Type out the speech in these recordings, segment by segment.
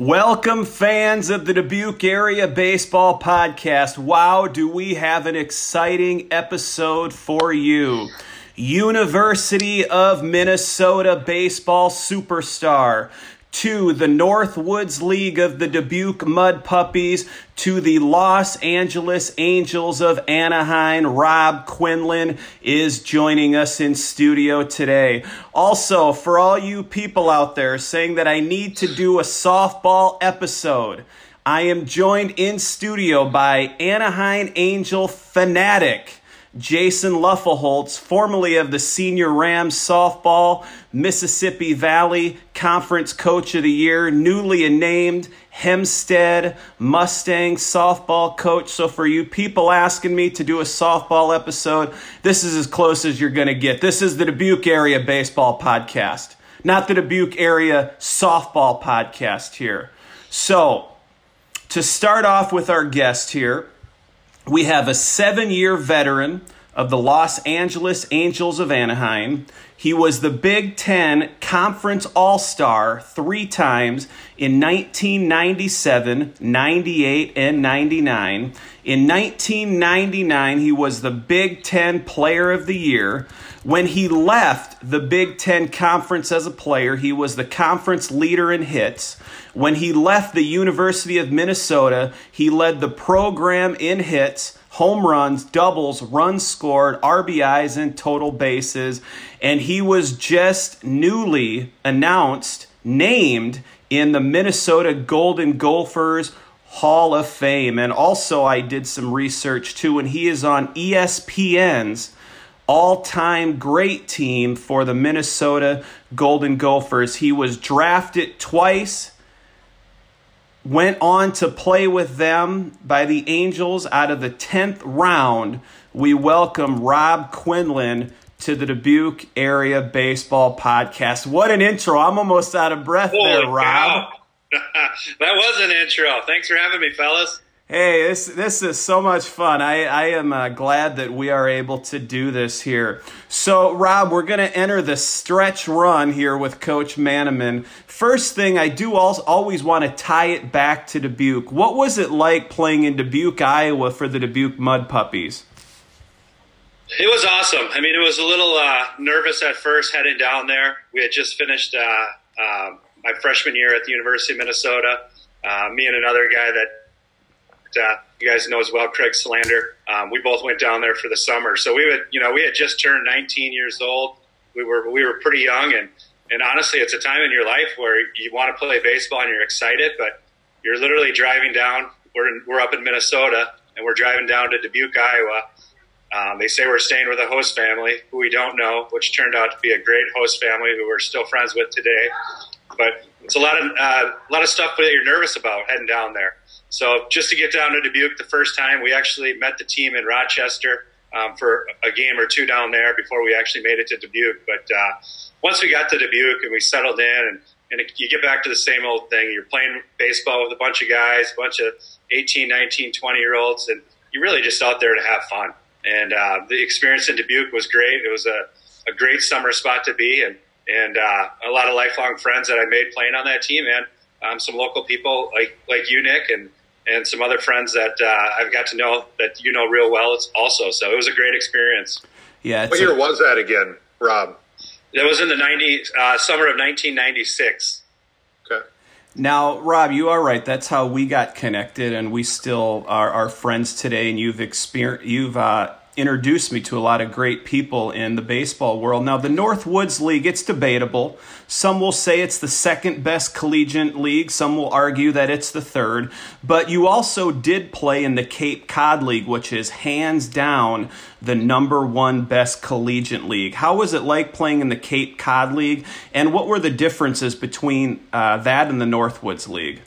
Welcome, fans of the Dubuque Area Baseball Podcast. Wow, do we have an exciting episode for you! University of Minnesota baseball superstar, to the Northwoods League of the Dubuque Mud Puppies, to the Los Angeles Angels of Anaheim. Rob Quinlan is joining us in studio today. Also, for all you people out there saying that I need to do a softball episode, I am joined in studio by Anaheim Angel fanatic. Jason Luffelholtz, formerly of the Senior Rams Softball Mississippi Valley Conference Coach of the Year, newly named Hempstead Mustang Softball Coach. So, for you people asking me to do a softball episode, this is as close as you're going to get. This is the Dubuque Area Baseball Podcast, not the Dubuque Area Softball Podcast here. So, to start off with our guest here, we have a seven year veteran of the Los Angeles Angels of Anaheim. He was the Big Ten Conference All Star three times in 1997, 98, and 99. In 1999, he was the Big Ten Player of the Year. When he left the Big Ten Conference as a player, he was the conference leader in hits. When he left the University of Minnesota, he led the program in hits, home runs, doubles, runs scored, RBIs, and total bases. And he was just newly announced, named in the Minnesota Golden Gophers Hall of Fame. And also, I did some research too, and he is on ESPN's all time great team for the Minnesota Golden Gophers. He was drafted twice went on to play with them by the Angels out of the 10th round. We welcome Rob Quinlan to the Dubuque Area Baseball Podcast. What an intro. I'm almost out of breath Holy there, Rob. that was an intro. Thanks for having me, fellas. Hey, this this is so much fun. I, I am uh, glad that we are able to do this here. So, Rob, we're going to enter the stretch run here with Coach Manaman. First thing, I do always want to tie it back to Dubuque. What was it like playing in Dubuque, Iowa for the Dubuque Mud Puppies? It was awesome. I mean, it was a little uh, nervous at first heading down there. We had just finished uh, uh, my freshman year at the University of Minnesota. Uh, me and another guy that uh, you guys know as well, Craig Solander. Um, we both went down there for the summer. So we would, you know, we had just turned 19 years old. We were we were pretty young, and and honestly, it's a time in your life where you want to play baseball and you're excited, but you're literally driving down. We're in, we're up in Minnesota, and we're driving down to Dubuque, Iowa. Um, they say we're staying with a host family who we don't know, which turned out to be a great host family who we're still friends with today. But it's a lot of uh, a lot of stuff that you're nervous about heading down there. So just to get down to Dubuque the first time, we actually met the team in Rochester um, for a game or two down there before we actually made it to Dubuque. But uh, once we got to Dubuque and we settled in, and, and you get back to the same old thing. You're playing baseball with a bunch of guys, a bunch of 18, 19, 20 year olds, and you're really just out there to have fun. And uh, the experience in Dubuque was great. It was a, a great summer spot to be, and and uh, a lot of lifelong friends that I made playing on that team, and um, some local people like like you, Nick, and and some other friends that uh, I've got to know that you know real well. It's also so it was a great experience. Yeah. What year a, was that again, Rob? That was in the 90 uh, summer of 1996. Okay. Now, Rob, you are right. That's how we got connected, and we still are, are friends today. And you've experienced, you've uh, introduced me to a lot of great people in the baseball world. Now, the Northwoods League, it's debatable. Some will say it's the second best collegiate league, some will argue that it's the third. But you also did play in the Cape Cod League, which is hands down the number one best collegiate league. How was it like playing in the Cape Cod League, and what were the differences between uh, that and the Northwoods League?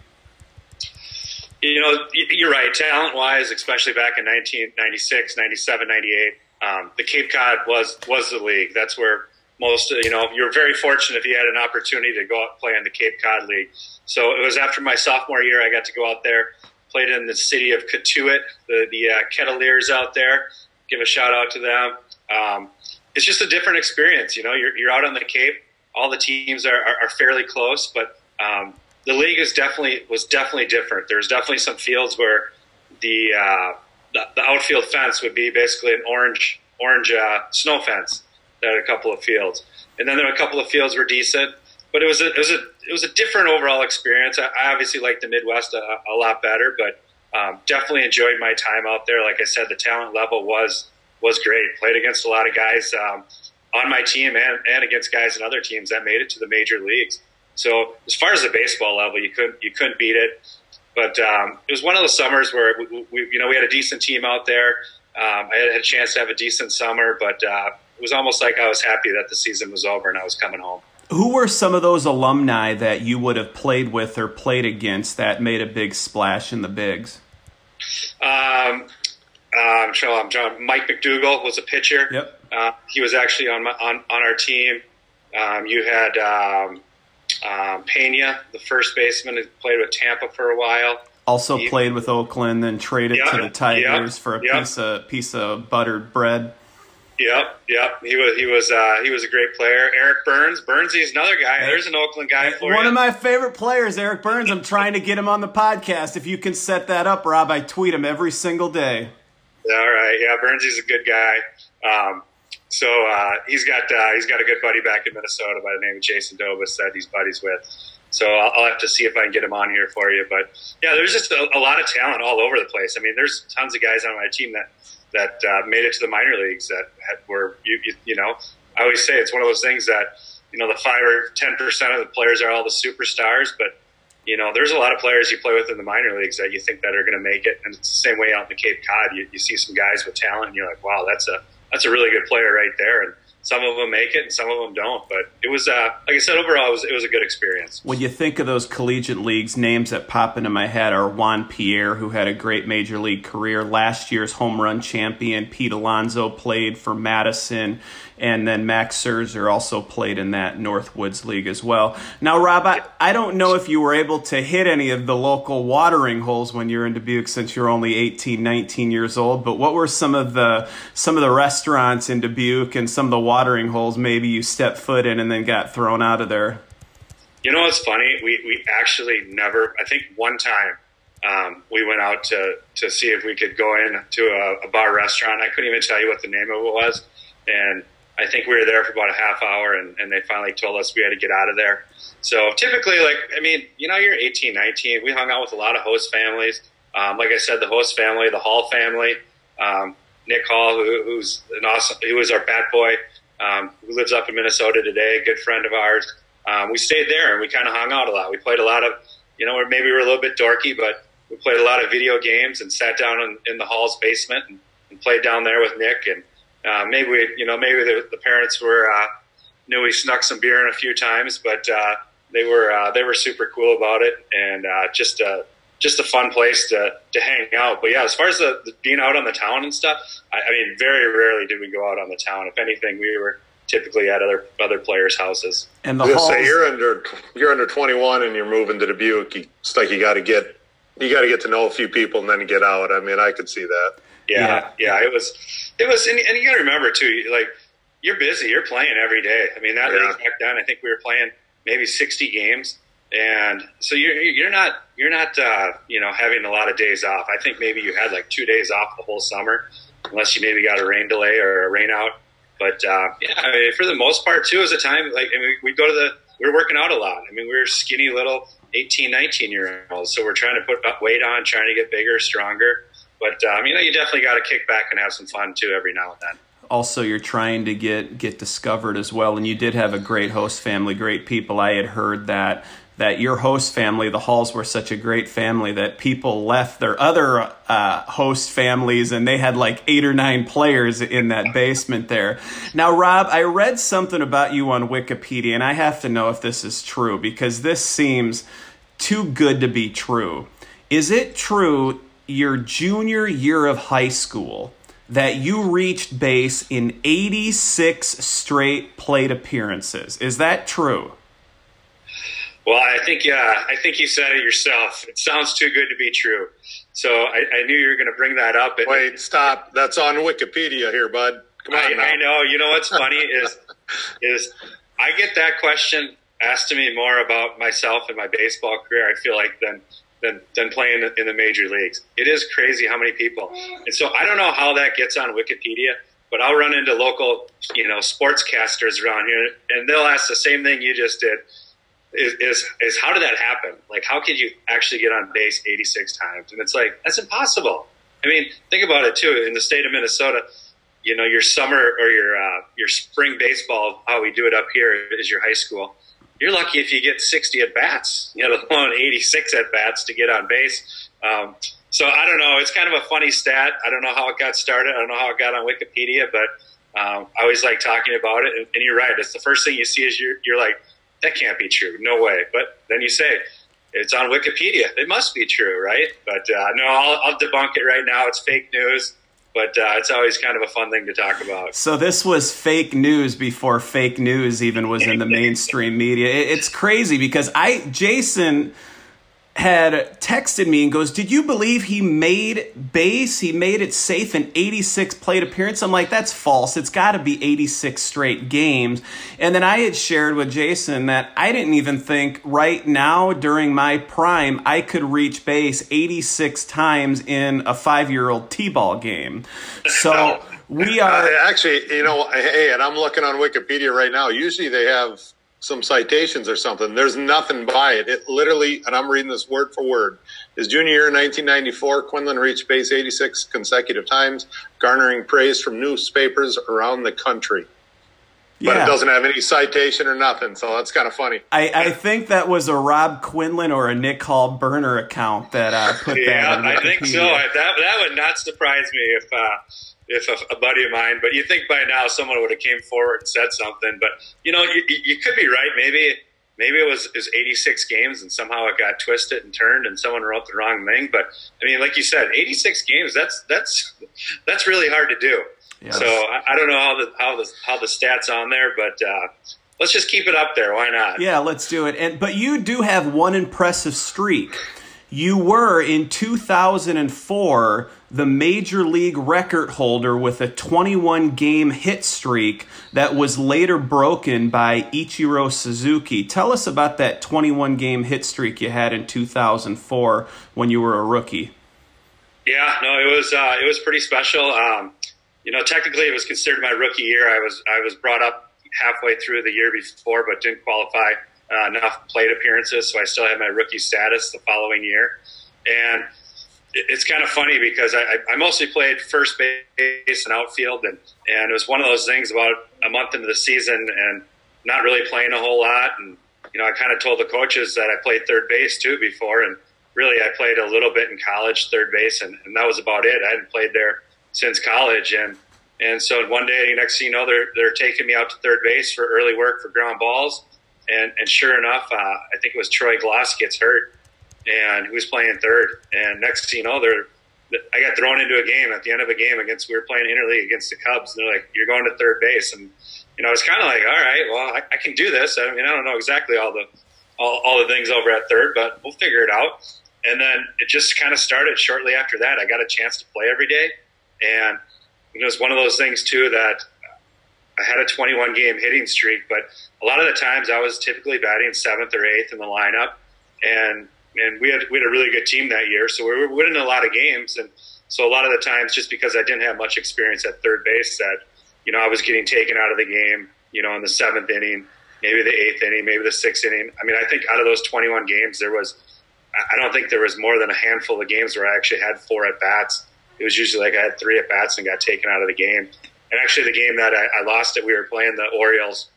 You know, you're right. Talent wise, especially back in 1996, 97, 98, um, the Cape Cod was was the league. That's where most, you know, you're very fortunate if you had an opportunity to go out and play in the Cape Cod League. So it was after my sophomore year, I got to go out there, played in the city of Cotuit, the the uh, Kettleers out there. Give a shout out to them. Um, it's just a different experience. You know, you're you're out on the Cape. All the teams are, are, are fairly close, but um, the league is definitely was definitely different. There's definitely some fields where the uh, the, the, outfield fence would be basically an orange orange uh, snow fence. At a couple of fields, and then there were a couple of fields were decent, but it was a it was a it was a different overall experience. I, I obviously liked the Midwest a, a lot better, but um, definitely enjoyed my time out there. Like I said, the talent level was was great. Played against a lot of guys um, on my team and, and against guys in other teams that made it to the major leagues. So as far as the baseball level, you couldn't you couldn't beat it. But um, it was one of those summers where we, we, you know we had a decent team out there. Um, I had a chance to have a decent summer, but uh, it was almost like I was happy that the season was over and I was coming home. Who were some of those alumni that you would have played with or played against that made a big splash in the bigs? Um, uh, I'm sure. I'm trying. Mike MacDougal was a pitcher. Yep. Uh, he was actually on my, on on our team. Um, you had um, um, Pena, the first baseman, who played with Tampa for a while. Also he, played with Oakland, then traded to the Tigers for a piece of piece of buttered bread. Yep, yep. He was he was uh, he was a great player. Eric Byrnes, Byrnesy another guy. There's an Oakland guy for One you. of my favorite players, Eric Byrnes. I'm trying to get him on the podcast. If you can set that up, Rob, I tweet him every single day. All right, yeah, Byrnesy's a good guy. Um, so uh, he's got uh, he's got a good buddy back in Minnesota by the name of Jason Dobas that he's buddies with. So I'll, I'll, have to see if I can get him on here for you. But yeah, there's just a, a lot of talent all over the place. I mean, there's tons of guys on my team that that uh, made it to the minor leagues that had, were you, you, you know I always say it's one of those things that you know the five or ten percent of the players are all the superstars, but you know there's a lot of players you play with in the minor leagues that you think that are going to make it, and it's the same way out in the Cape Cod. You, you see some guys with talent, and you're like, wow, that's a that's a really good player right there. And some of them make it and some of them don't. But it was, uh, like I said, overall, it was, it was a good experience. When you think of those collegiate leagues, names that pop into my head are Juan Pierre, who had a great major league career. Last year's home run champion, Pete Alonso, played for Madison. And then Max Scherzer also played in that Northwoods League as well. Now, Rob, I, I don't know if you were able to hit any of the local watering holes when you're in Dubuque since you're only 18, 19 years old, but what were some of the some of the restaurants in Dubuque and some of the watering holes maybe you stepped foot in and then got thrown out of there? You know what's funny? We, we actually never, I think one time um, we went out to, to see if we could go in to a, a bar restaurant. I couldn't even tell you what the name of it was. And I think we were there for about a half hour and, and they finally told us we had to get out of there. So typically, like, I mean, you know, you're 18, 19. We hung out with a lot of host families. Um, like I said, the host family, the Hall family, um, Nick Hall, who, who's an awesome, who was our bat boy, um, who lives up in Minnesota today, a good friend of ours. Um, we stayed there and we kind of hung out a lot. We played a lot of, you know, maybe we were a little bit dorky, but we played a lot of video games and sat down in, in the Hall's basement and, and played down there with Nick and uh, maybe we, you know, maybe the, the parents were uh, knew we snuck some beer in a few times, but uh, they were uh, they were super cool about it, and uh, just a just a fun place to, to hang out. But yeah, as far as the, the being out on the town and stuff, I, I mean, very rarely did we go out on the town. If anything, we were typically at other other players' houses. And the halls- say you're under you're under 21 and you're moving to Dubuque. It's like you got to get you got to get to know a few people and then get out. I mean, I could see that. Yeah, yeah, yeah it was it was, and, and you got to remember too, like you're busy, you're playing every day. I mean, that yeah. league back then, I think we were playing maybe 60 games, and so you're you're not you're not uh, you know having a lot of days off. I think maybe you had like two days off the whole summer, unless you maybe got a rain delay or a rain out. But uh, yeah, I mean, for the most part too, it was a time like I mean, we'd go to the we were working out a lot. I mean, we were skinny little 18, 19 year olds, so we're trying to put weight on, trying to get bigger, stronger But um, you know, you definitely got to kick back and have some fun too every now and then also you're trying to get get discovered as well and you did have a great host family great people i had heard that that your host family, the Halls, were such a great family that people left their other uh, host families and they had like eight or nine players in that basement there. Now, Rob, I read something about you on Wikipedia and I have to know if this is true because this seems too good to be true. Is it true your junior year of high school that you reached base in 86 straight plate appearances? Is that true? Well, I think yeah, I think you said it yourself. It sounds too good to be true. So I, I knew you were going to bring that up. Wait, stop. That's on Wikipedia here, bud. Come on. I, I know. You know what's funny is is I get that question asked to me more about myself and my baseball career. I feel like than than than playing in the major leagues. It is crazy how many people. And so I don't know how that gets on Wikipedia, but I'll run into local, you know, sportscasters around here, and they'll ask the same thing you just did is, is, is how did that happen? Like, how could you actually get on base 86 times? And it's like, that's impossible. I mean, think about it too. In the state of Minnesota, you know, your summer or your, uh, your spring baseball, how we do it up here is your high school. You're lucky if you get 60 at bats, you know, alone 86 at bats to get on base. Um, so I don't know. It's kind of a funny stat. I don't know how it got started. I don't know how it got on Wikipedia, but um, I always like talking about it. And, and, you're right. It's the first thing you see is you're, you're like, that can't be true. No way. But then you say, it's on Wikipedia. It must be true, right? But uh, no, I'll, I'll, debunk it right now. It's fake news. But uh, it's always kind of a fun thing to talk about. So this was fake news before fake news even was in the mainstream media. It's crazy because I, Jason had texted me and goes, Did you believe he made base? He made it safe in 86 plate appearance. I'm like, That's false. It's got to be 86 straight games. And then I had shared with Jason that I didn't even think right now during my prime I could reach base 86 times in a five year old T ball game. So we are. Uh, actually, you know, hey, and I'm looking on Wikipedia right now. Usually they have some citations or something. There's nothing by it. It literally, and I'm reading this word for word. His junior year, 1994, Quinlan reached base 86 consecutive times, garnering praise from newspapers around the country. But yeah. it doesn't have any citation or nothing, so that's kind of funny. I, I think that was a Rob Quinlan or a Nick Hall burner account that uh, put yeah, that. Yeah, I think so. That that would not surprise me if. Uh, if a, a, buddy of mine, but you think by now someone would have came forward and said something. But you know, you, you could be right. Maybe maybe it was, it was 86 games and somehow it got twisted and turned and someone wrote the wrong thing. But I mean, like you said, 86 games. That's that's that's really hard to do. Yes. So I, I, don't know how the how the how the stats on there, but. Uh, let's just keep it up there. Why not? Yeah, let's do it. And but you do have one impressive streak. You were in 2004 the major league record holder with a 21 game hit streak that was later broken by Ichiro Suzuki. Tell us about that 21 game hit streak you had in 2004 when you were a rookie. Yeah, no, it was uh, it was pretty special. Um, you know, technically, it was considered my rookie year. I was I was brought up halfway through the year before, but didn't qualify uh, enough plate appearances, so I still had my rookie status the following year. And it's kind of funny because I, I mostly played first base and outfield, and, and it was one of those things about a month into the season and not really playing a whole lot. And, you know, I kind of told the coaches that I played third base too before, and really I played a little bit in college, third base, and, and that was about it. I hadn't played there since college. And, and so one day, next thing you know, they're, they're taking me out to third base for early work for ground balls. And, and sure enough, uh, I think it was Troy Glaus gets hurt and who's playing third. And next thing you know, they're I got thrown into a game at the end of a game against we were playing interleague against the Cubs. And they're like, "You're going to third base," and you know, I was kind of like, "All right, well, I, I, can do this." I mean, I don't know exactly all the all, all the things over at third, but we'll figure it out. And then it just kind of started shortly after that. I got a chance to play every day, and it was one of those things too that I had a 21 game hitting streak, but a lot of the times I was typically batting seventh or eighth in the lineup, and and we had we had a really good team that year, so we were winning a lot of games. And so a lot of the times, just because I didn't have much experience at third base, that you know I was getting taken out of the game, you know, in the seventh inning, maybe the eighth inning, maybe the sixth inning. I mean, I think out of those 21 games, there was I don't think there was more than a handful of games where I actually had four at bats. It was usually like I had three at bats and got taken out of the game. And actually, the game that I, I lost it, we were playing the Orioles,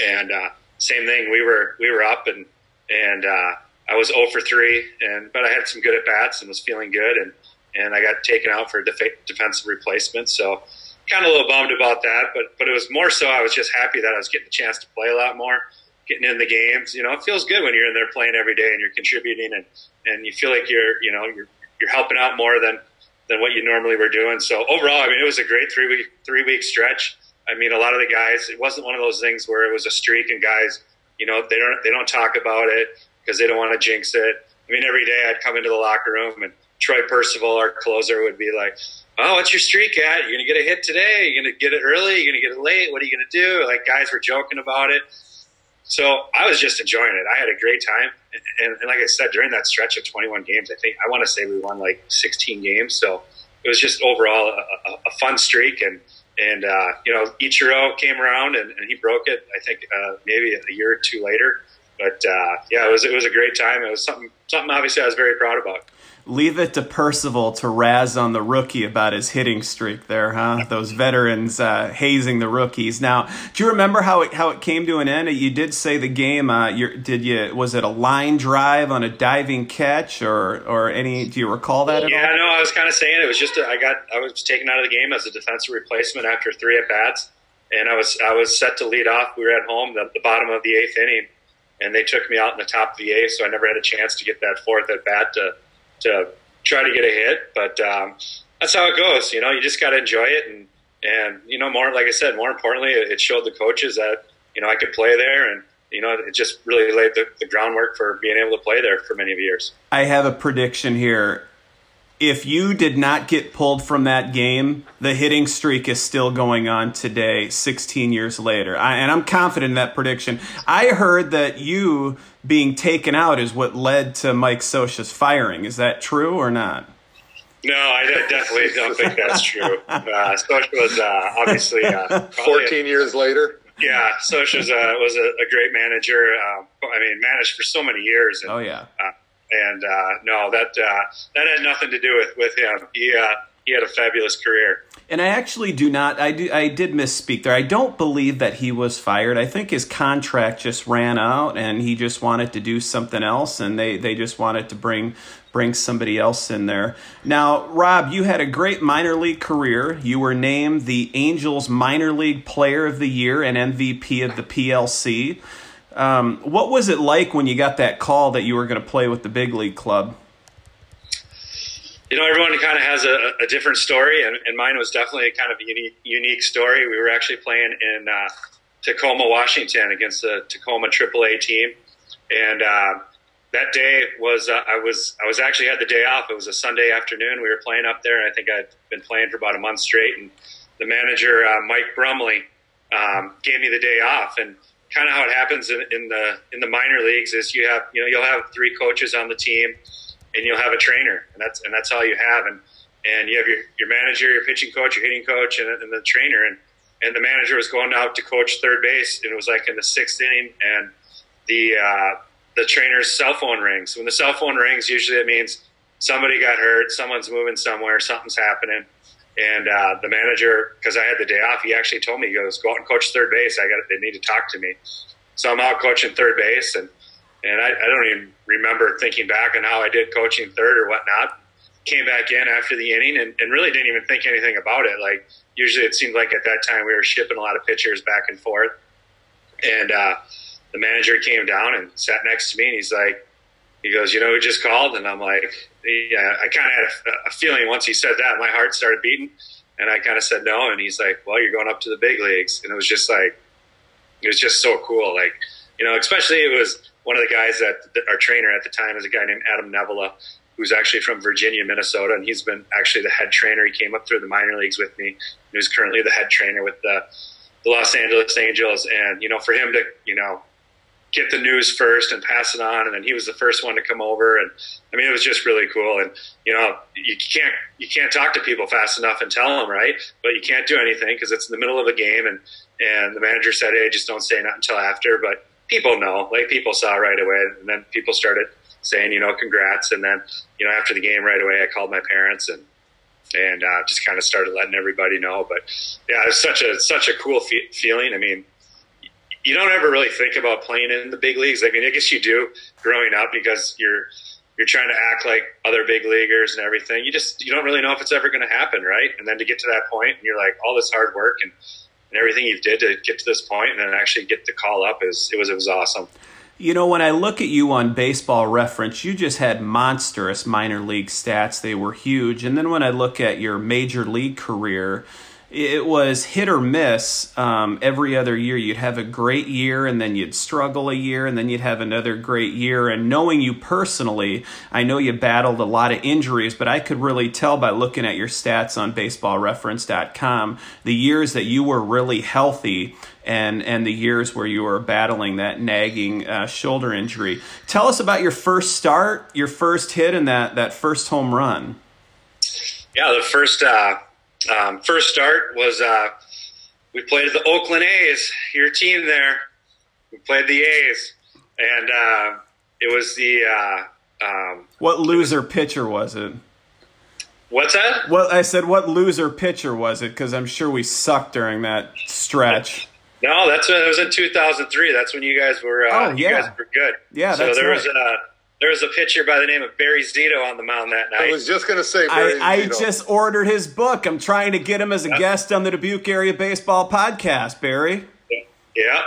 and uh, same thing. We were we were up and and uh, I was 0 for three, and but I had some good at bats and was feeling good, and and I got taken out for def- defensive replacement. So kind of a little bummed about that, but but it was more so I was just happy that I was getting the chance to play a lot more, getting in the games. You know, it feels good when you're in there playing every day and you're contributing and and you feel like you're you know you're you're helping out more than than what you normally were doing. So overall, I mean, it was a great three week three week stretch. I mean, a lot of the guys, it wasn't one of those things where it was a streak and guys, you know, they don't they don't talk about it because they don't want to jinx it. I mean, every day I'd come into the locker room and Troy Percival, our closer, would be like, "Oh, what's your streak at? You're gonna get a hit today. You're gonna get it early. You're gonna get it late. What are you gonna do?" Like guys were joking about it. So I was just enjoying it. I had a great time, and, and like I said, during that stretch of 21 games, I think I want to say we won like 16 games. So it was just overall a, a, a fun streak, and and uh, you know Ichiro came around and, and he broke it. I think uh, maybe a year or two later, but uh, yeah, it was it was a great time. It was something something obviously I was very proud about leave it to Percival to razz on the rookie about his hitting streak there, huh? Those veterans uh, hazing the rookies. Now, do you remember how it how it came to an end? You did say the game. Uh, did you was it a line drive on a diving catch or or any? Do you recall that? yeah, all? no, I was kind of saying it was just a, I got I was taken out of the game as a defensive replacement after three at bats, and I was I was set to lead off. We were at home, the, the bottom of the eighth inning. And they took me out in the top of the eighth, so I never had a chance to get that fourth at bat to to try to get a hit. But um, that's how it goes. You know, you just got to enjoy it, and and you know, more like I said, more importantly, it showed the coaches that you know I could play there, and you know, it just really laid the, the groundwork for being able to play there for many of years. I have a prediction here if you did not get pulled from that game, the hitting streak is still going on today, 16 years later. I, and I'm confident in that prediction. I heard that you being taken out is what led to Mike Scioscia's firing. Is that true or not? No, I definitely don't think that's true. Uh, Scioscia was uh, obviously uh, 14 years later. Yeah, Scioscia was, a, was a, a great manager. Uh, I mean, managed for so many years. And, oh yeah. And uh, no, that uh, that had nothing to do with with him. He uh, he had a fabulous career. And I actually do not. I do. I did misspeak there. I don't believe that he was fired. I think his contract just ran out, and he just wanted to do something else, and they they just wanted to bring bring somebody else in there. Now, Rob, you had a great minor league career. You were named the Angels Minor League Player of the Year and MVP of the PLC. Um, what was it like when you got that call that you were going to play with the big league club? You know, everyone kind of has a, a different story, and, and, mine was definitely a kind of unique, unique story. We were actually playing in uh, Tacoma, Washington, against the Tacoma AAA team, and uh, that day was uh, I was I was actually had the day off. It was a Sunday afternoon. We were playing up there, and I think I'd been playing for about a month straight. And the manager, uh, Mike Brumley, um, gave me the day off, and kind of how it happens in, in, the in the minor leagues is you have you know you'll have three coaches on the team and you'll have a trainer and that's and that's all you have. And and you have your, your manager your pitching coach your hitting coach and, and the trainer. And and the manager was going out to coach third base and it was like in the sixth inning and the uh, the trainer's cell phone rings. When the cell phone rings usually it means somebody got hurt someone's moving somewhere something's happening and uh, the manager, because I had the day off, he actually told me, he goes, go out and coach third base. I got, they need to talk to me. So I'm out coaching third base, and and I, I don't even remember thinking back on how I did coaching third or whatnot. Came back in after the inning and, and really didn't even think anything about it. Like usually, it seemed like at that time we were shipping a lot of pitchers back and forth, and uh, the manager came down and sat next to me, and he's like, he goes, you know, who just called, and I'm like, yeah, I kind of had a, feeling once he said that, my heart started beating, and I kind of said no, and he's like, well, you're going up to the big leagues, and it was just like, it was just so cool, like, you know, especially it was one of the guys that, our trainer at the time is a guy named Adam Nevala, who's actually from Virginia, Minnesota, and he's been actually the head trainer. He came up through the minor leagues with me. He was currently the head trainer with the the Los Angeles Angels, and you know, for him to you know get the news first and pass it on. And then he was the first one to come over. And I mean, it was just really cool. And, you know, you can't, you can't talk to people fast enough and tell them, right. But you can't do anything because it's in the middle of a game. And, and the manager said, Hey, just don't say not until after. But people know, like people saw right away. And then people started saying, you know, congrats. And then, you know, after the game right away, I called my parents and, and uh, just kind of started letting everybody know. But yeah, it's such a such a cool fe- feeling. I mean, you don't ever really think about playing in the big leagues. I mean, I guess you do growing up because you're you're trying to act like other big leaguers and everything. You just you don't really know if it's ever going to happen, right? And then to get to that point, and you're like all this hard work and, and everything you did to get to this point, and then actually get the call up is it was it was awesome. You know, when I look at you on baseball reference, you just had monstrous minor league stats. They were huge. And then when I look at your major league career, it was hit or miss um, every other year. You'd have a great year and then you'd struggle a year and then you'd have another great year. And knowing you personally, I know you battled a lot of injuries, but I could really tell by looking at your stats on baseballreference.com the years that you were really healthy and and the years where you were battling that nagging uh, shoulder injury. Tell us about your first start, your first hit, and that that first home run. Yeah, the first uh, um, first start was uh, we played the Oakland A's, your team there. We played the A's, and uh, it was the. Uh, um, what loser pitcher was it? What's that? Well, I said, what loser pitcher was it? Because I'm sure we sucked during that stretch. No, that's when it was in 2003. That's when you guys were. Uh, oh yeah, you guys were good. Yeah, so there right. was a there was a pitcher by the name of Barry Zito on the mound that night. I was just going to say, Barry I, I just ordered his book. I'm trying to get him as a Yep. guest on the Dubuque Area Baseball Podcast, Barry. Yeah.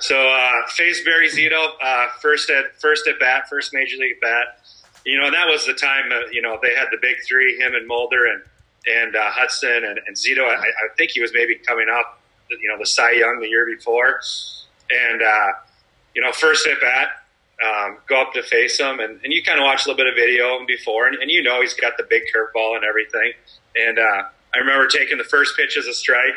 So uh, faced Barry Zito uh, first at first at bat, first major league bat. You know, and that was the time. Uh, you know, they had the big three: him and Mulder and and uh, Hudson and, and Zito. I, I think he was maybe coming up. You know, the Cy Young the year before, and uh, you know, first at bat. Um, go up to face him, and, and you kind of watch a little bit of video before, and, and you know he's got the big curveball and everything. And uh, I remember taking the first pitch as a strike,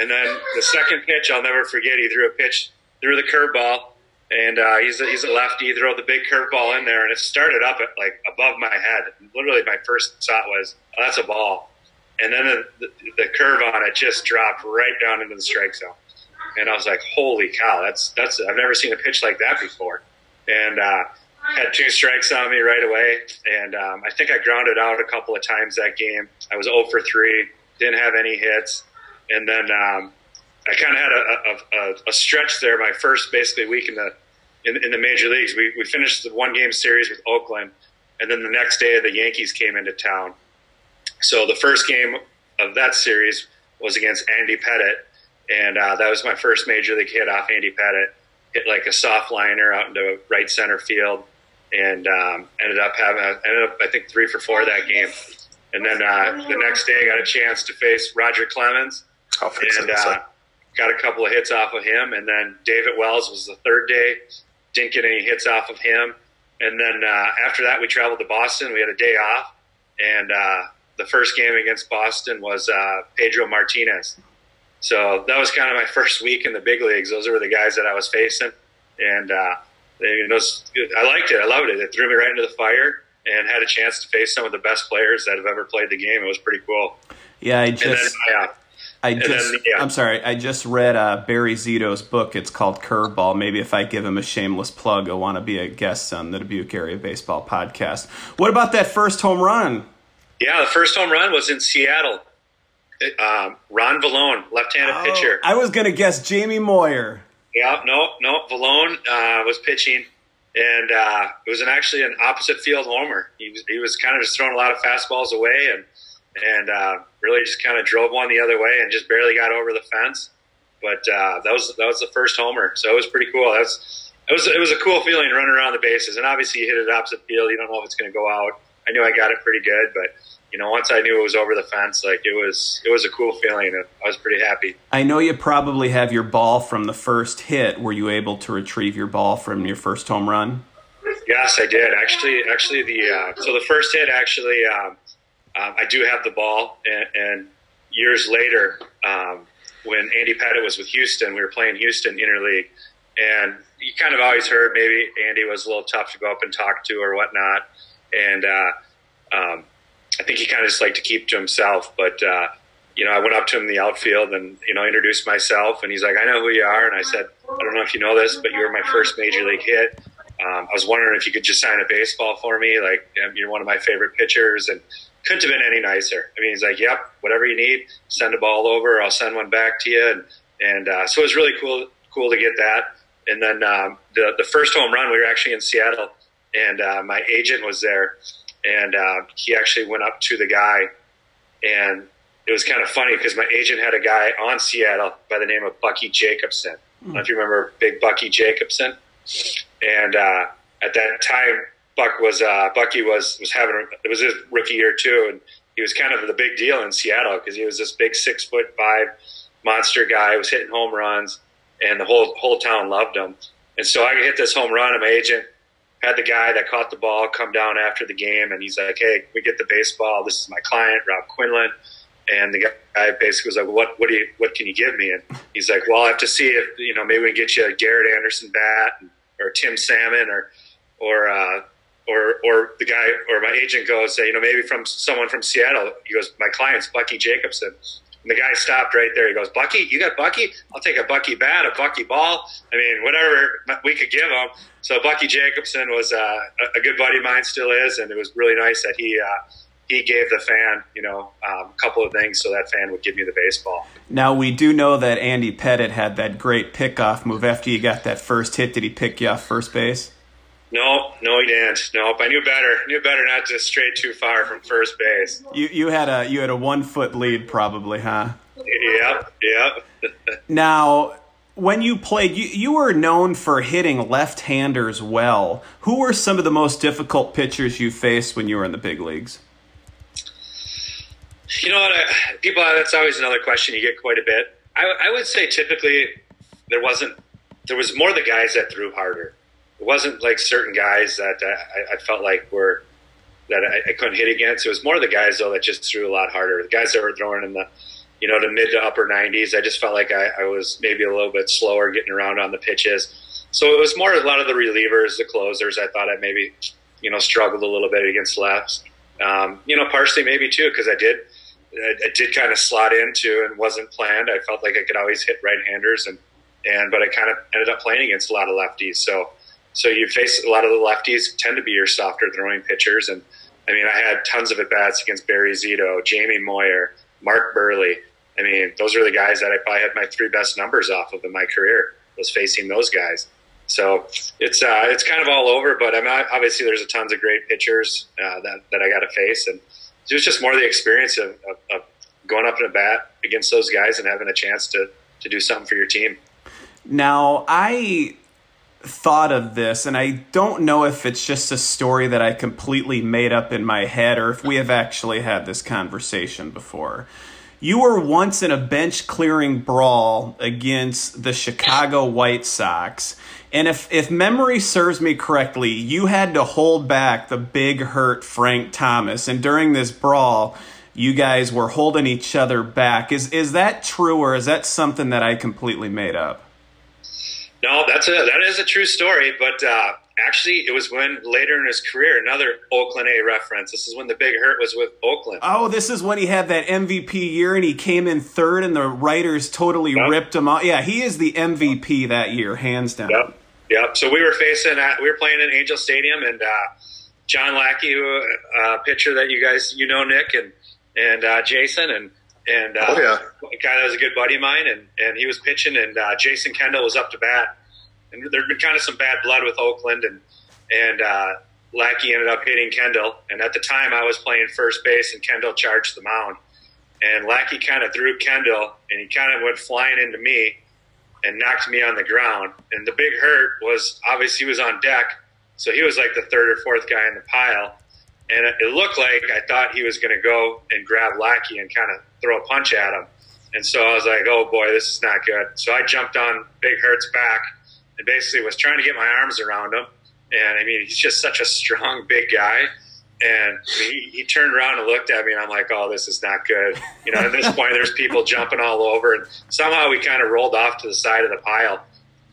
and then the second pitch, I'll never forget. He threw a pitch, threw the curveball, and uh, he's a, he's a lefty. He threw the big curveball in there, and it started up at like above my head. Literally, my first thought was, oh, "That's a ball," and then the, the, the curve on it just dropped right down into the strike zone, and I was like, "Holy cow! That's that's I've never seen a pitch like that before." And uh, had two strikes on me right away, and um, I think I grounded out a couple of times that game. I was 0 for three, didn't have any hits, and then um, I kind of had a, a, a, a stretch there. My first basically week in the in, in the major leagues, we, we finished the one game series with Oakland, and then the next day the Yankees came into town. So the first game of that series was against Andy Pettitte, and uh, that was my first major league hit off Andy Pettitte. Hit like a soft liner out into right center field, and um, ended up having ended up I think three for four that game. And then uh, the next day, I got a chance to face Roger Clemens, and uh, got a couple of hits off of him. And then David Wells was the third day, didn't get any hits off of him. And then uh, after that, we traveled to Boston. We had a day off, and uh, the first game against Boston was uh, Pedro Martinez. So that was kind of my first week in the big leagues. Those were the guys that I was facing, and uh, they, those, I liked it. I loved it. It threw me right into the fire, and had a chance to face some of the best players that have ever played the game. It was pretty cool. Yeah, I just uh, I And just, then, yeah. I'm sorry, I just read uh, Barry Zito's book. It's called Curveball. Maybe if I give him a shameless plug, he'll want to be a guest on the Dubuque Area Baseball Podcast. What about that first home run? Yeah, the first home run was in Seattle. Um, Ron Villone, left-handed pitcher. I was going to guess Jamie Moyer. Yeah, no, no. Vallone uh, was pitching, and uh, it was an actually an opposite field homer. He was he was kind of just throwing a lot of fastballs away, and and uh, really just kind of drove one the other way, and just barely got over the fence. But uh, that was that was the first homer, so it was pretty cool. That was it was it was a cool feeling running around the bases, and obviously you hit it opposite field. You don't know if it's going to go out. I knew I got it pretty good, but you know once I knew it was over the fence, like it was it was a cool feeling. I was pretty happy. I know you probably have your ball from the first hit. Were you able to retrieve your ball from your first home run? Yes, I did. Actually, actually, the uh, so the first hit actually, um, um, I do have the ball, and, and years later, um, when Andy Pettitte was with Houston, we were playing Houston interleague, and you kind of always heard maybe Andy was a little tough to go up and talk to or whatnot, and uh, um, I think he kind of just liked to keep to himself, but. Uh, you know, I went up to him in the outfield and, you know, introduced myself. And he's like, I know who you are. And I said, I don't know if you know this, but you were my first major league hit. Um, I was wondering if you could just sign a baseball for me. Like, you're one of my favorite pitchers. And, couldn't have been any nicer. I mean, he's like, "Yep, whatever you need, send a ball over. I'll send one back to you." And and uh, so it was really cool cool to get that. And then um, the the first home run, we were actually in Seattle, and uh, my agent was there, and uh, he actually went up to the guy, and it was kind of funny because my agent had a guy on Seattle by the name of Bucky Jacobsen. I don't know if you remember Big Bucky Jacobsen, and uh, at that time Buck was uh, Bucky was was having it was his rookie year too, and he was kind of the big deal in Seattle because he was this big six foot five monster guy. was hitting home runs, and the whole whole town loved him. And so I hit this home run, and my agent had the guy that caught the ball come down after the game, and he's like, "Hey, we get the baseball. This is my client, Rob Quinlan." And the guy basically was like, "What? What do you? What can you give me?" And he's like, "Well, I have to see if you know maybe we can get you a Garrett Anderson bat or Tim Salmon or or uh, or or the guy or my agent goes, say, you know, maybe from someone from Seattle. He goes, my client's Bucky Jacobsen. And the guy stopped right there. He goes, Bucky, you got Bucky? I'll take a Bucky bat, a Bucky ball. I mean, whatever we could give him. So Bucky Jacobsen was uh, a good buddy of mine, still is, and it was really nice that he uh, he gave the fan, you know, um, a couple of things so that fan would give me the baseball. Now we do know that Andy Pettitte had that great pickoff move after you got that first hit. Did he pick you off first base? No, no, he didn't. Nope. I knew better. Knew better not to stray too far from first base. You you had a you had a one foot lead probably, huh? Yep, yep. now, when you played, you you were known for hitting left handers well. Who were some of the most difficult pitchers you faced when you were in the big leagues? You know what? I, people, that's always another question you get quite a bit. I, I would say typically there wasn't. There was more the guys that threw harder it wasn't like certain guys that I, I felt like were that I, I, couldn't hit against. It was more the guys though that just threw a lot harder. The guys that were throwing in the you know the mid to upper 90s. I just felt like I, I was maybe a little bit slower getting around on the pitches. So it was more a lot of the relievers, the closers. I thought I maybe you know struggled a little bit against lefts. Um, you know, partially maybe too because I did I, I did kind of slot into and wasn't planned. I felt like I could always hit right handers and and but I kind of ended up playing against a lot of lefties. So so you face a lot of the lefties tend to be your softer throwing pitchers. And I mean, I had tons of at bats against Barry Zito, Jamie Moyer, Mark Buehrle. I mean, those are the guys that I probably had my three best numbers off of in my career was facing those guys. So it's uh, it's kind of all over, but I mean, obviously there's a tons of great pitchers uh, that that I got to face, and it was just more the experience of, of, of going up in a bat against those guys and having a chance to to do something for your team. Now, I thought of this, and I don't know if it's just a story that I completely made up in my head or if we have actually had this conversation before. You were once in a bench clearing brawl against the Chicago White Sox. And if, if memory serves me correctly, you had to hold back the big hurt Frank Thomas. And during this brawl, you guys were holding each other back. Is, is that true or is that something that I completely made up? No, that's a that is a true story. But uh, actually, it was when later in his career, another Oakland A reference. This is when the big hurt was with Oakland. Oh, this is when he had that MVP year and he came in third, and the writers totally yep. ripped him off. Yeah, he is the MVP that year, hands down. Yep, yep. So we were facing, uh, we were playing in Angel Stadium, and uh, John Lackey, who uh, pitcher that you guys you know, Nick and and uh, Jason, and and uh, oh, yeah. a guy that was a good buddy of mine, and, and he was pitching, and uh, Jason Kendall was up to bat, and there'd been kind of some bad blood with Oakland, and and uh, Lackey ended up hitting Kendall, and at the time I was playing first base, and Kendall charged the mound, and Lackey kind of threw Kendall, and he kind of went flying into me, and knocked me on the ground, and the big hurt was obviously he was on deck, so he was like the third or fourth guy in the pile, and it looked like I thought he was going to go and grab Lackey and kind of throw a punch at him. And so I was like, oh boy, this is not good. So I jumped on Big Hurt's back and basically was trying to get my arms around him. And I mean, he's just such a strong, big guy. And he, he turned around and looked at me, and I'm like, oh, this is not good. You know, at this point, there's people jumping all over. And somehow we kind of rolled off to the side of the pile.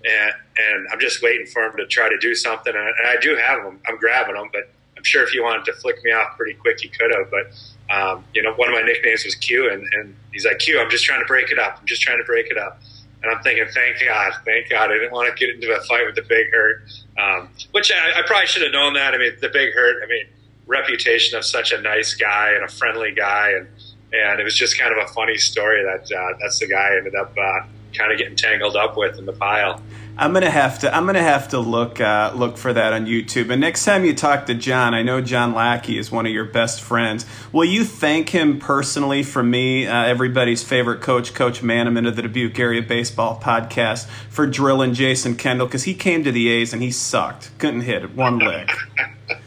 And, and I'm just waiting for him to try to do something. And, and I do have him. I'm grabbing him, but sure if he wanted to flick me off pretty quick, he could have. But um, you know, one of my nicknames was Q, and, and he's like, Q, I'm just trying to break it up. I'm just trying to break it up. And I'm thinking, thank God, thank God, I didn't want to get into a fight with the big hurt, um, which I, I, probably should have known that. I mean, the big hurt. I mean, reputation of such a nice guy and a friendly guy, and and it was just kind of a funny story that uh, that's the guy I ended up uh, kind of getting tangled up with in the pile. I'm gonna have to. I'm gonna have to look uh, look for that on YouTube. And next time you talk to John, I know John Lackey is one of your best friends. Will you thank him personally for me, uh, everybody's favorite coach, Coach Manaman of the Dubuque Area Baseball Podcast, for drilling Jason Kendall because he came to the A's and he sucked, couldn't hit one lick. yeah,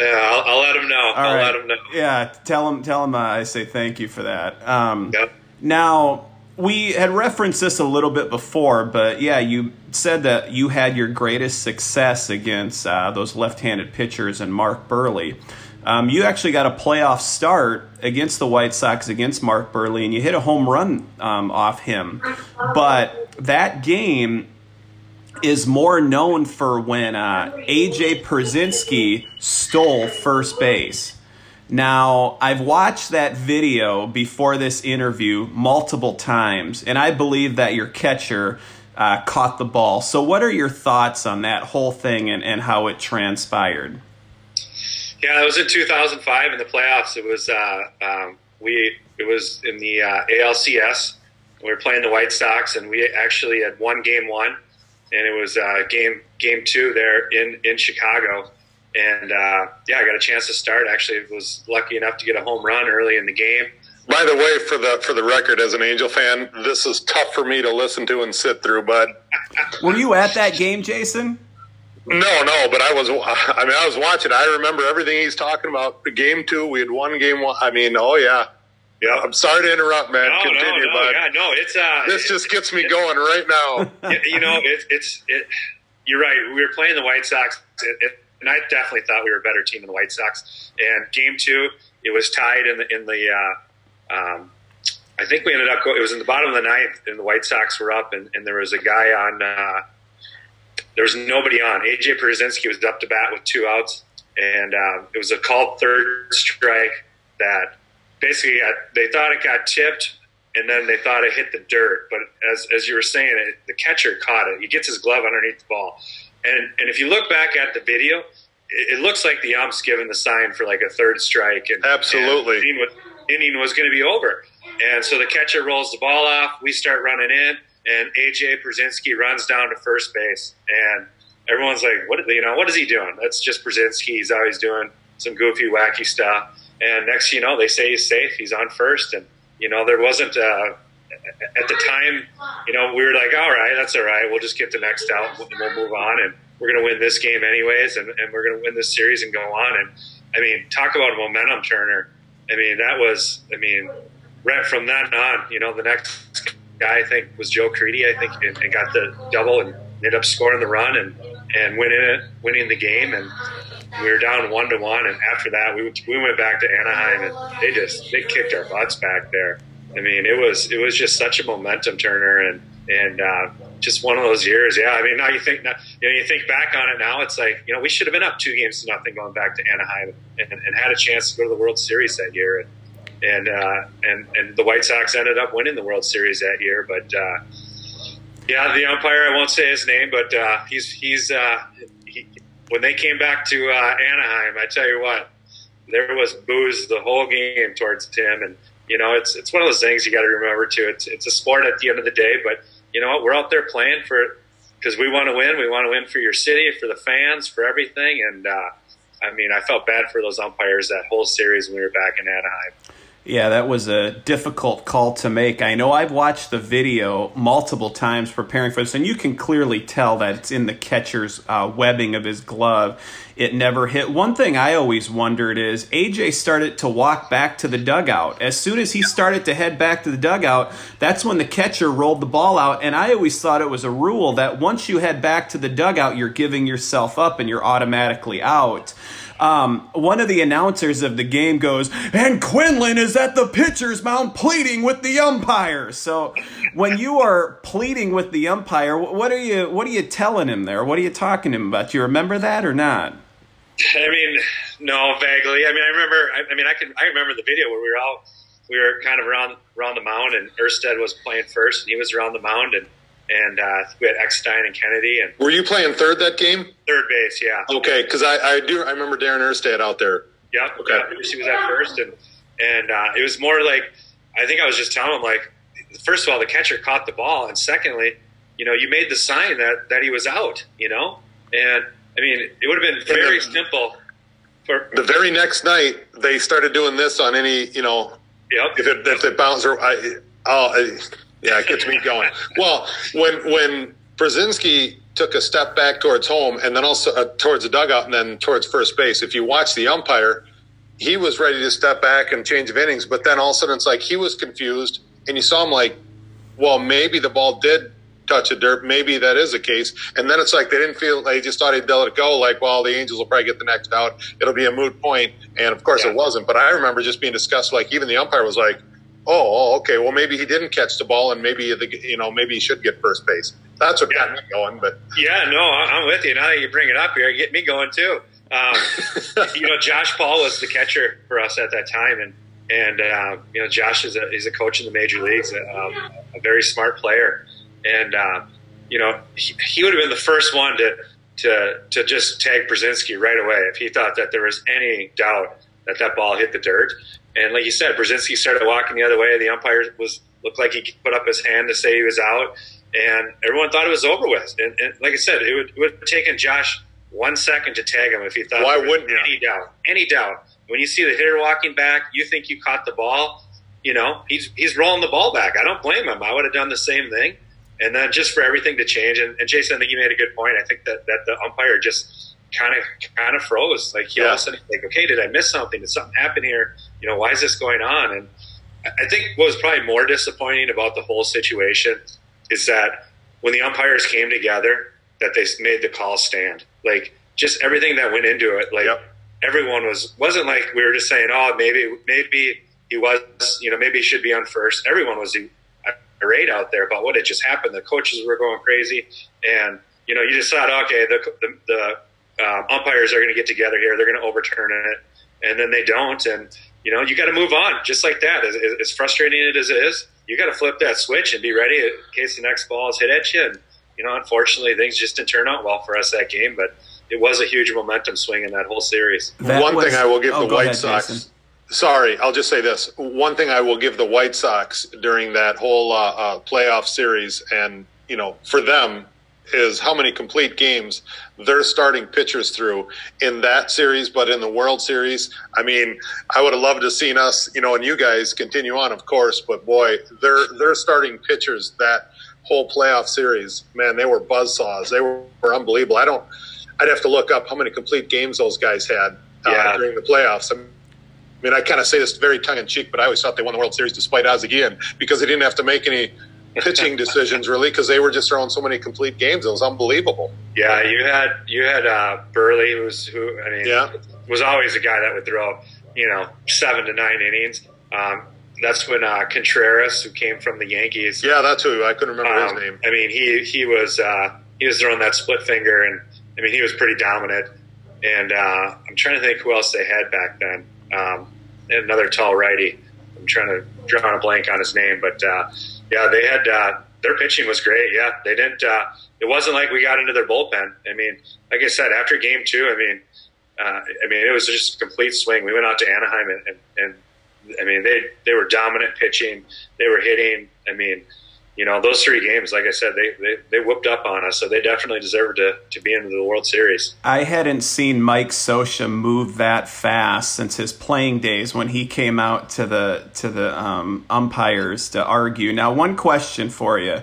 I'll, I'll, let him know. All I'll right. let him know. Yeah, tell him. Tell him uh, I say thank you for that. Um, Yep. Now we had referenced this a little bit before, but yeah, you said that you had your greatest success against uh, those left-handed pitchers and Mark Buehrle. Um, you actually got a playoff start against the White Sox against Mark Buehrle, and you hit a home run um, off him. But that game is more known for when uh, AJ Pierzynski stole first base. Now, I've watched that video before this interview multiple times, and I believe that your catcher uh, caught the ball. So, what are your thoughts on that whole thing and, and how it transpired? Yeah, it was in 2005 in the playoffs. It was uh, um, we it was in the uh, ALCS. We were playing the White Sox, and we actually had won game one, and it was uh, game game two there in in Chicago. And uh, yeah, I got a chance to start. Actually, was lucky enough to get a home run early in the game. By the way, for the for the record, as an Angel fan, this is tough for me to listen to and sit through. But Were you at that game, Jason? no, no. But I was. I mean, I was watching. I remember everything he's talking about. Game two, we had won game one. I mean, oh yeah, yeah. I'm sorry to interrupt, man. No, Continue, no, no, bud. yeah, no. It's uh, This just gets me going right now. you you know, it, it's it. You're right. We were playing the White Sox, it, it, I definitely thought we were a better team than the White Sox. And game two, it was tied in the in the. Uh, um, I think we ended up. It was in the bottom of the ninth, and the White Sox were up, and, and there was a guy on. Uh, there was nobody on. AJ Pierzynski was up to bat with two outs, and um, it was a called third strike that basically got, they thought it got tipped, and then they thought it hit the dirt. But as as you were saying, it, the catcher caught it. He gets his glove underneath the ball, and and if you look back at the video, it, it looks like the ump's giving the sign for like a third strike, and Absolutely. and the inning was, inning was going to be over. And so the catcher rolls the ball off. We start running in, and AJ Pierzynski runs down to first base, and everyone's like, "What? You know, what is he doing? That's just Pierzynski. He's always doing some goofy, wacky stuff." And next, you know, they say he's safe. He's on first, and you know, there wasn't. Uh, at the time, you know, we were like, "All right, that's all right. We'll just get the next out, and we'll move on." And we're going to win this game anyways, and, and we're going to win this series and go on. And I mean, talk about a momentum turner. I mean, that was. I mean, right from then on, you know, the next guy I think was Joe Crede. I think and, and got the double and ended up scoring the run and and winning it, winning the game. And we were down one to one. And after that, we we went back to Anaheim and they just they kicked our butts back there. I mean, it was it was just such a momentum turner and and uh, just one of those years. Yeah, I mean, now you think now, you know you think back on it now, it's like you know we should have been up two games to nothing going back to Anaheim and, and had a chance to go to the World Series that year. And, and uh, and and the White Sox ended up winning the World Series that year. But uh, yeah, the umpire I won't say his name, but uh, he's he's uh, he, when they came back to uh, Anaheim, I tell you what, there was boos the whole game towards Tim, and you know it's it's one of those things you got to remember too. It's it's a sport at the end of the day, but you know what, we're out there playing for because we want to win. We want to win for your city, for the fans, for everything, and. Uh, I mean, I felt bad for those umpires that whole series when we were back in Anaheim. Yeah, that was a difficult call to make. I know I've watched the video multiple times preparing for this, and you can clearly tell that it's in the catcher's uh, webbing of his glove. It never hit. One thing I always wondered is AJ started to walk back to the dugout. As soon as he started to head back to the dugout, that's when the catcher rolled the ball out. And I always thought it was a rule that once you head back to the dugout, you're giving yourself up and you're automatically out. Um, one of the announcers of the game goes, and Quinlan is at the pitcher's mound pleading with the umpire. So when you are pleading with the umpire, what are you what are you telling him there? What are you talking to him about? Do you remember that or not? I mean, no, vaguely. I mean, I remember. I, I mean, I can. I remember the video where we were all we were kind of around around the mound, and Erstad was playing first, and he was around the mound, and and uh, we had Eckstein and Kennedy, and Were you playing third that game? third base. Yeah, Okay, because I, I do I remember Darin Erstad out there. Yep. Okay. Yeah, Brucey was at first, and and uh, it was more like I think I was just telling him like, first of all, the catcher caught the ball, and secondly, you know, you made the sign that that he was out. You know, and I mean, it would have been very simple. For, the very next night, they started doing this on any, you know, yep. if it if it bounces, I, oh, yeah, it gets me going. well, when when Pierzynski took a step back towards home and then also uh, towards the dugout and then towards first base, if you watch the umpire, he was ready to step back and change of innings, but then all of a sudden it's like he was confused and you saw him like, well, maybe the ball did touch a dirt. Maybe that is the case. And then it's like they didn't feel, they just thought he'd let it go. Like, well, the Angels will probably get the next out. It'll be a moot point. And of course yeah. it wasn't. But I remember just being discussed, like, even the umpire was like, oh, oh, okay, well, maybe he didn't catch the ball and maybe, the, you know, maybe he should get first base. That's what yeah. got me going. But yeah, no, I'm with you. Now that you bring it up here, you get me going too. Um, you know, Josh Paul was the catcher for us at that time. And, and uh, you know, Josh is a, he's a coach in the major leagues, um, a very smart player and uh, you know he, he, would have been the first one to to to just tag Pierzynski right away if he thought that there was any doubt that that ball hit the dirt. And like you said, Pierzynski started walking the other way. The umpire was looked like he put up his hand to say he was out, and everyone thought it was over with. And, and like I said, it would, it would have taken Josh one second to tag him if he thought why wouldn't any doubt, any doubt. When you see the hitter walking back, you think you caught the ball. You know, he's he's rolling the ball back. I don't blame him. I would have done the same thing and then just for everything to change. And, and Jason, I think you made a good point. I think that, that the umpire just kind of kind of froze. Like he yeah. all of a sudden like, okay, did I miss something? Did something happen here? You know, why is this going on? And I think what was probably more disappointing about the whole situation is that when the umpires came together, that they made the call stand. Like just everything that went into it. Like yep. everyone was wasn't like we were just saying, oh, maybe maybe he was, you know, maybe he should be on first. Everyone was irate out there about what had just happened. The coaches were going crazy, and you know, you just thought, okay, the the, the um, umpires are going to get together here. They're going to overturn it, and then they don't. And you know, you got to move on just like that. As, as frustrating it as it is, you got to flip that switch and be ready in case the next ball is hit at you. And you know, unfortunately, things just didn't turn out well for us that game, but it was a huge momentum swing in that whole series. That One was, thing I will give oh, the White ahead, Sox. Jason sorry, I'll just say this. One thing I will give the White Sox during that whole uh, uh, playoff series, and you know, for them, is how many complete games they're starting pitchers threw in that series, but in the World Series. I mean, I would have loved to seen us, you know, and you guys continue on, of course, but boy, they're they're starting pitchers that whole playoff series. Man, they were buzzsaws. They were, were unbelievable. I don't. I'd have to look up how many complete games those guys had uh, yeah. during the playoffs. I mean, I mean, I kind of say this very tongue in cheek, but I always thought they won the World Series despite again because they didn't have to make any pitching decisions really because they were just throwing so many complete games. It was unbelievable. Yeah, you had you had uh, Buehrle, who's who I mean, yeah. was always a guy that would throw you know seven to nine innings. Um, that's when uh, Contreras, who came from the Yankees. Yeah, that's who I couldn't remember um, his name. I mean, he he was uh, he was throwing that split finger, and I mean, he was pretty dominant. And uh, I'm trying to think who else they had back then. Um, another tall righty. I'm trying to draw a blank on his name, but uh, yeah, they had uh, their pitching was great. Yeah, they didn't. Uh, it wasn't like we got into their bullpen. I mean, like I said, after game two, I mean, uh, I mean, it was just a complete swing. We went out to Anaheim, and, and, and I mean, they they were dominant pitching. They were hitting. I mean, you know, those three games, like I said, they, they, they whooped up on us, so they definitely deserved to, to be into the World Series. I hadn't seen Mike Scioscia move that fast since his playing days when he came out to the to the um, umpires to argue. Now, one question for you.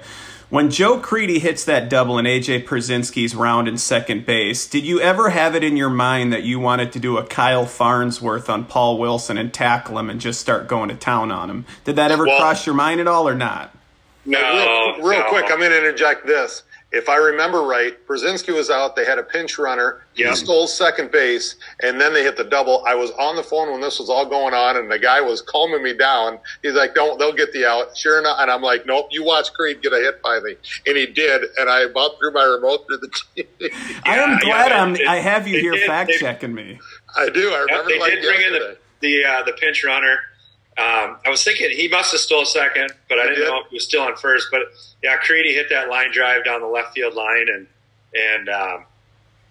When Joe Crede hits that double in AJ Pierzynski's round in second base, did you ever have it in your mind that you wanted to do a Kyle Farnsworth on Paul Wilson and tackle him and just start going to town on him? Did that ever well, cross your mind at all or not? No, real, real no. quick, I'm going to interject this. If I remember right, Pierzynski was out. They had a pinch runner. Yep. He stole second base, and then they hit the double. I was on the phone when this was all going on, and the guy was calming me down. He's like, "Don't, they'll get the out." Sure enough, and I'm like, "Nope, you watch Crede get a hit by me," and he did. And I about threw my remote through the TV. yeah, I am glad yeah, I'm, it, I have you here fact checking me. I do. I remember. they like did bring in the the, uh, the pinch runner um, I was thinking he must have stole second, but I didn't did. know if he was still on first. But yeah, Crede hit that line drive down the left field line, and and um,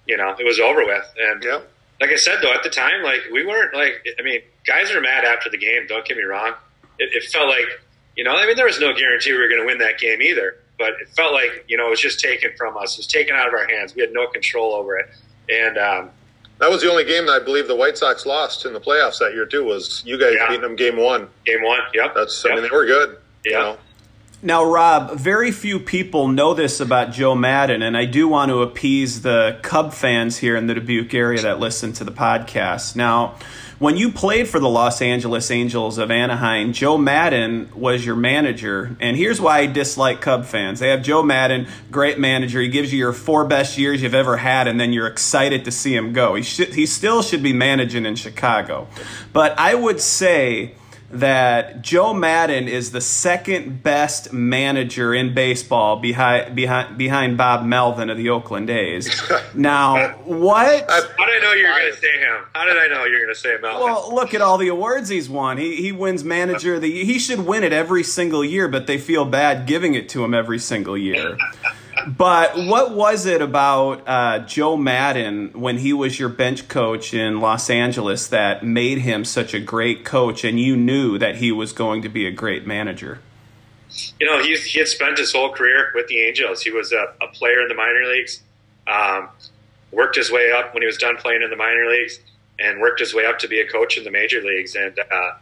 you know it was over with. And like I said though, at the time, like we weren't like I mean, guys are mad after the game. Don't get me wrong. It, it felt like you know, I mean, there was no guarantee we were going to win that game either. But it felt like you know it was just taken from us. It was taken out of our hands. We had no control over it, and um, that was the only game that I believe the White Sox lost in the playoffs that year too. Was you guys yeah. beating them game one? Game one. Yep. That's. Yep. I mean, they were good. Yeah. You know? Now, Rob, very few people know this about Joe Maddon, and I do want to appease the Cub fans here in the Dubuque area that listen to the podcast. Now, when you played for the Los Angeles Angels of Anaheim, Joe Maddon was your manager. And here's why I dislike Cub fans. They have Joe Maddon, great manager. He gives you your four best years you've ever had, and then you're excited to see him go. He, should, he still should be managing in Chicago. But I would say that Joe Maddon is the second best manager in baseball behind behind behind Bob Melvin of the Oakland A's. Now, what? How did I know you were going to say him? How did I know you were going to say Melvin? Well, look at all the awards he's won. He he wins manager of the he should win it every single year, but they feel bad giving it to him every single year but what was it about uh, Joe Maddon when he was your bench coach in Los Angeles that made him such a great coach, and you knew that he was going to be a great manager? You know, he, he had spent his whole career with the Angels. He was a, a player in the minor leagues, um, worked his way up when he was done playing in the minor leagues, and worked his way up to be a coach in the major leagues. And uh,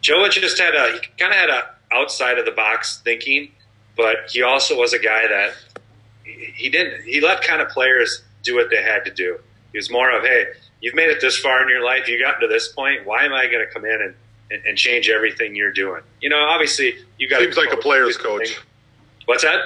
Joe just had a he kind of had a outside of the box thinking, but he also was a guy that he didn't. He let kind of players do what they had to do. He was more of, hey, you've made it this far in your life. You got to this point. Why am I going to come in and, and, and, change everything you're doing? You know, obviously you got. Seems like a player's coach. What's that?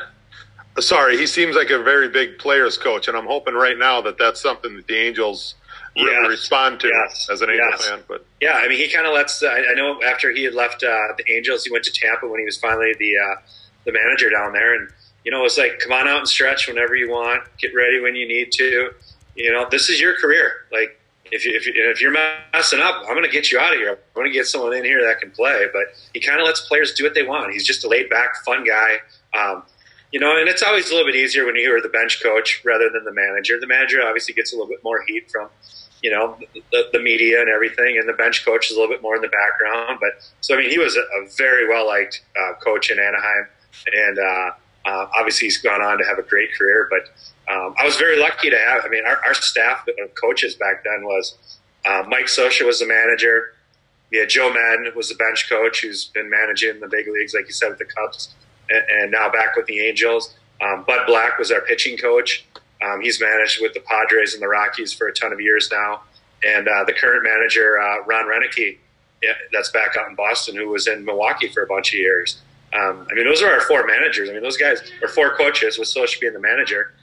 Sorry, he seems like a very big player's coach, and I'm hoping right now that that's something that the Angels really yes. respond to yes. as an Angel yes. fan. But yeah, I mean, he kind of lets. Uh, I know after he had left uh, the Angels, he went to Tampa when he was finally the uh, the manager down there, and you know, it's like, come on out and stretch whenever you want. Get ready when you need to. You know, this is your career. Like, if, you, if, you, if you're messing up, I'm going to get you out of here. I'm going to get someone in here that can play. But he kind of lets players do what they want. He's just a laid back, fun guy. Um, you know, and it's always a little bit easier when you are the bench coach rather than the manager. The manager obviously gets a little bit more heat from, you know, the, the media and everything, and the bench coach is a little bit more in the background. But so I mean, he was a, a very well liked uh, coach in Anaheim, and uh, uh, obviously, he's gone on to have a great career, but um, I was very lucky to have. I mean, our, our staff of coaches back then was uh, Mike Scioscia was the manager. Yeah, Joe Maddon was the bench coach, who's been managing the big leagues, like you said, with the Cubs, and, and now back with the Angels. Um, Bud Black was our pitching coach. Um, he's managed with the Padres and the Rockies for a ton of years now. And uh, the current manager, uh, Ron Roenicke, yeah, that's back out in Boston, who was in Milwaukee for a bunch of years. Um, I mean, those are our four managers. I mean, those guys are four coaches with Scioscia being the manager.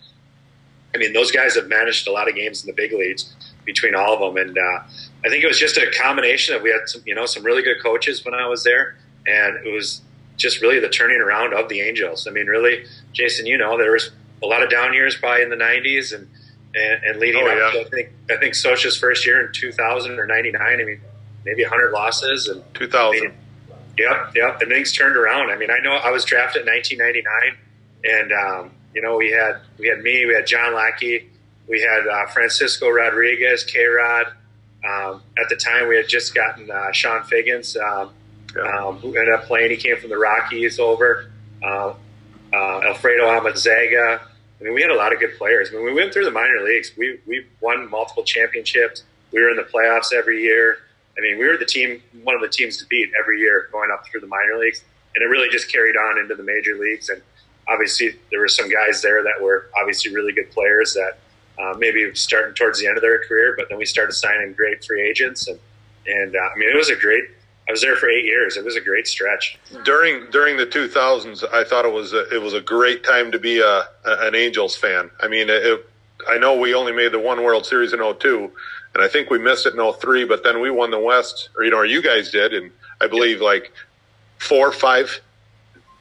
I mean, those guys have managed a lot of games in the big leagues between all of them, and uh, I think it was just a combination of we had some, you know, some really good coaches when I was there, and it was just really the turning around of the Angels. I mean, really, Jason, you know, there was a lot of down years probably in the '90s and and, and leading oh, up. Yeah. I think I think Scioscia's first year in 2000 or '99. I mean, maybe 100 losses and 2000. I mean, Yep, yep. And things turned around. I mean, I know I was drafted in 1999, and um, you know we had we had me, we had John Lackey, we had uh, Francisco Rodriguez, K Rod. Um, at the time, we had just gotten uh, Chone Figgins, um, um, who ended up playing. He came from the Rockies over. Uh, uh, Alfredo Amezaga. I mean, we had a lot of good players. I mean, we went through the minor leagues. We we won multiple championships. We were in the playoffs every year. I mean, we were the team, one of the teams to beat every year going up through the minor leagues, and it really just carried on into the major leagues. And obviously, there were some guys there that were obviously really good players that uh, maybe starting towards the end of their career, but then we started signing great free agents, and and uh, I mean, it was a great. I was there for eight years. It was a great stretch. During during the 2000s, I thought it was a, it was a great time to be a, an Angels fan. I mean, it, I know we only made the one World Series in 02, and I think we missed it in 03, but then we won the West, or you know, or you guys did, and I believe yeah. like four, five,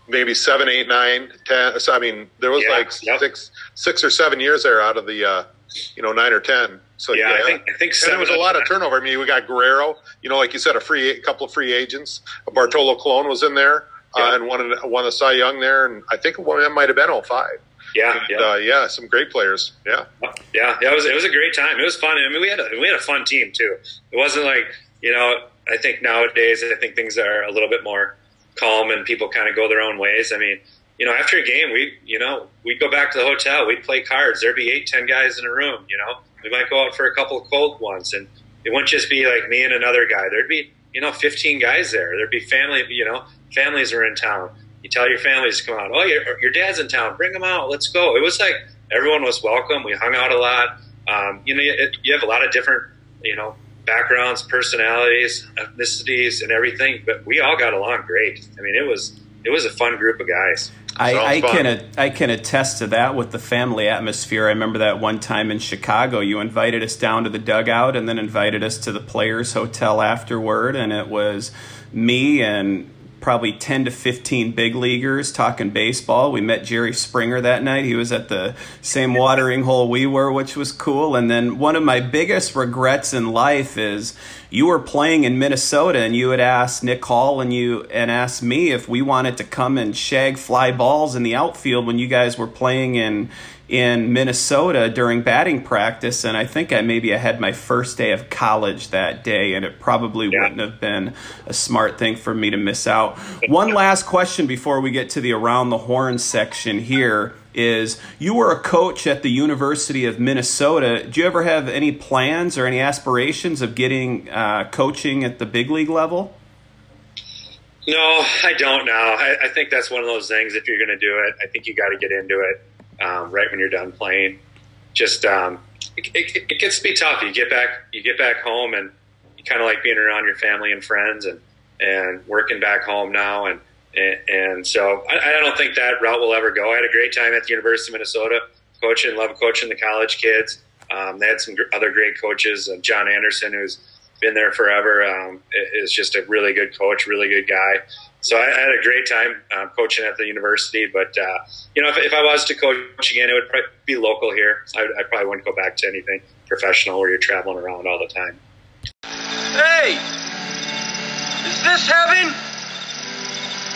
maybe seven, eight, nine, ten. So, I mean, there was yeah. like six, six or seven years there out of the, uh, you know, nine or ten. So yeah. I think I think and there was a lot of turnover. I mean, we got Guerrero. You know, like you said, a free, a couple of free agents. Bartolo Colon was in there uh, and won won a Cy Young there, and I think one of them might have been 05. Yeah, And, yeah. Uh, yeah, some great players. Yeah. Yeah, yeah, it was it was a great time. It was fun. I mean, we had a, we had a fun team too. It wasn't like you know. I think nowadays, I think things are a little bit more calm and people kind of go their own ways. I mean, you know, after a game, we you know we'd go back to the hotel, we'd play cards. There'd be eight, ten guys in a room. You know, we might go out for a couple of cold ones, and it wouldn't just be like me and another guy. There'd be you know fifteen guys there. There'd be family. You know, families were in town. You tell your families to come out. Oh, your, your dad's in town. Bring them out. Let's go. It was like everyone was welcome. We hung out a lot. Um, you know, you, you have a lot of different, you know, backgrounds, personalities, ethnicities, and everything, but we all got along great. I mean, it was it was a fun group of guys. I, I can I can attest to that with the family atmosphere. I remember that one time in Chicago, you invited us down to the dugout and then invited us to the players' hotel afterward, and it was me and probably 10 to 15 big leaguers talking baseball. We met Jerry Springer that night. He was at the same watering hole we were, which was cool. And then one of my biggest regrets in life is you were playing in Minnesota and you had asked Nick Hall and you and asked me if we wanted to come and shag fly balls in the outfield when you guys were playing in in Minnesota during batting practice, and I think I maybe I had my first day of college that day, and it probably Yeah. wouldn't have been a smart thing for me to miss out. One last question before we get to the around the horn section here is you were a coach at the University of Minnesota. Do you ever have any plans or any aspirations of getting uh, coaching at the big league level? No, I don't now. I, I think that's one of those things. If you're going to do it, I think you got to get into it um, right when you're done playing. Just um, it, it, it gets to be tough. You get back, you get back home, and you kind of like being around your family and friends, and and working back home now, and and, and so I, I don't think that route will ever go. I had a great time at the University of Minnesota, coaching, love coaching the college kids. Um, they had some other great coaches. Uh, John Anderson, who's been there forever, um, is just a really good coach, really good guy. So I, I had a great time um, coaching at the university. But uh, you know, if, if I was to coach again, it would probably be local here. I, I probably wouldn't go back to anything professional where you're traveling around all the time. Hey! Is this heaven?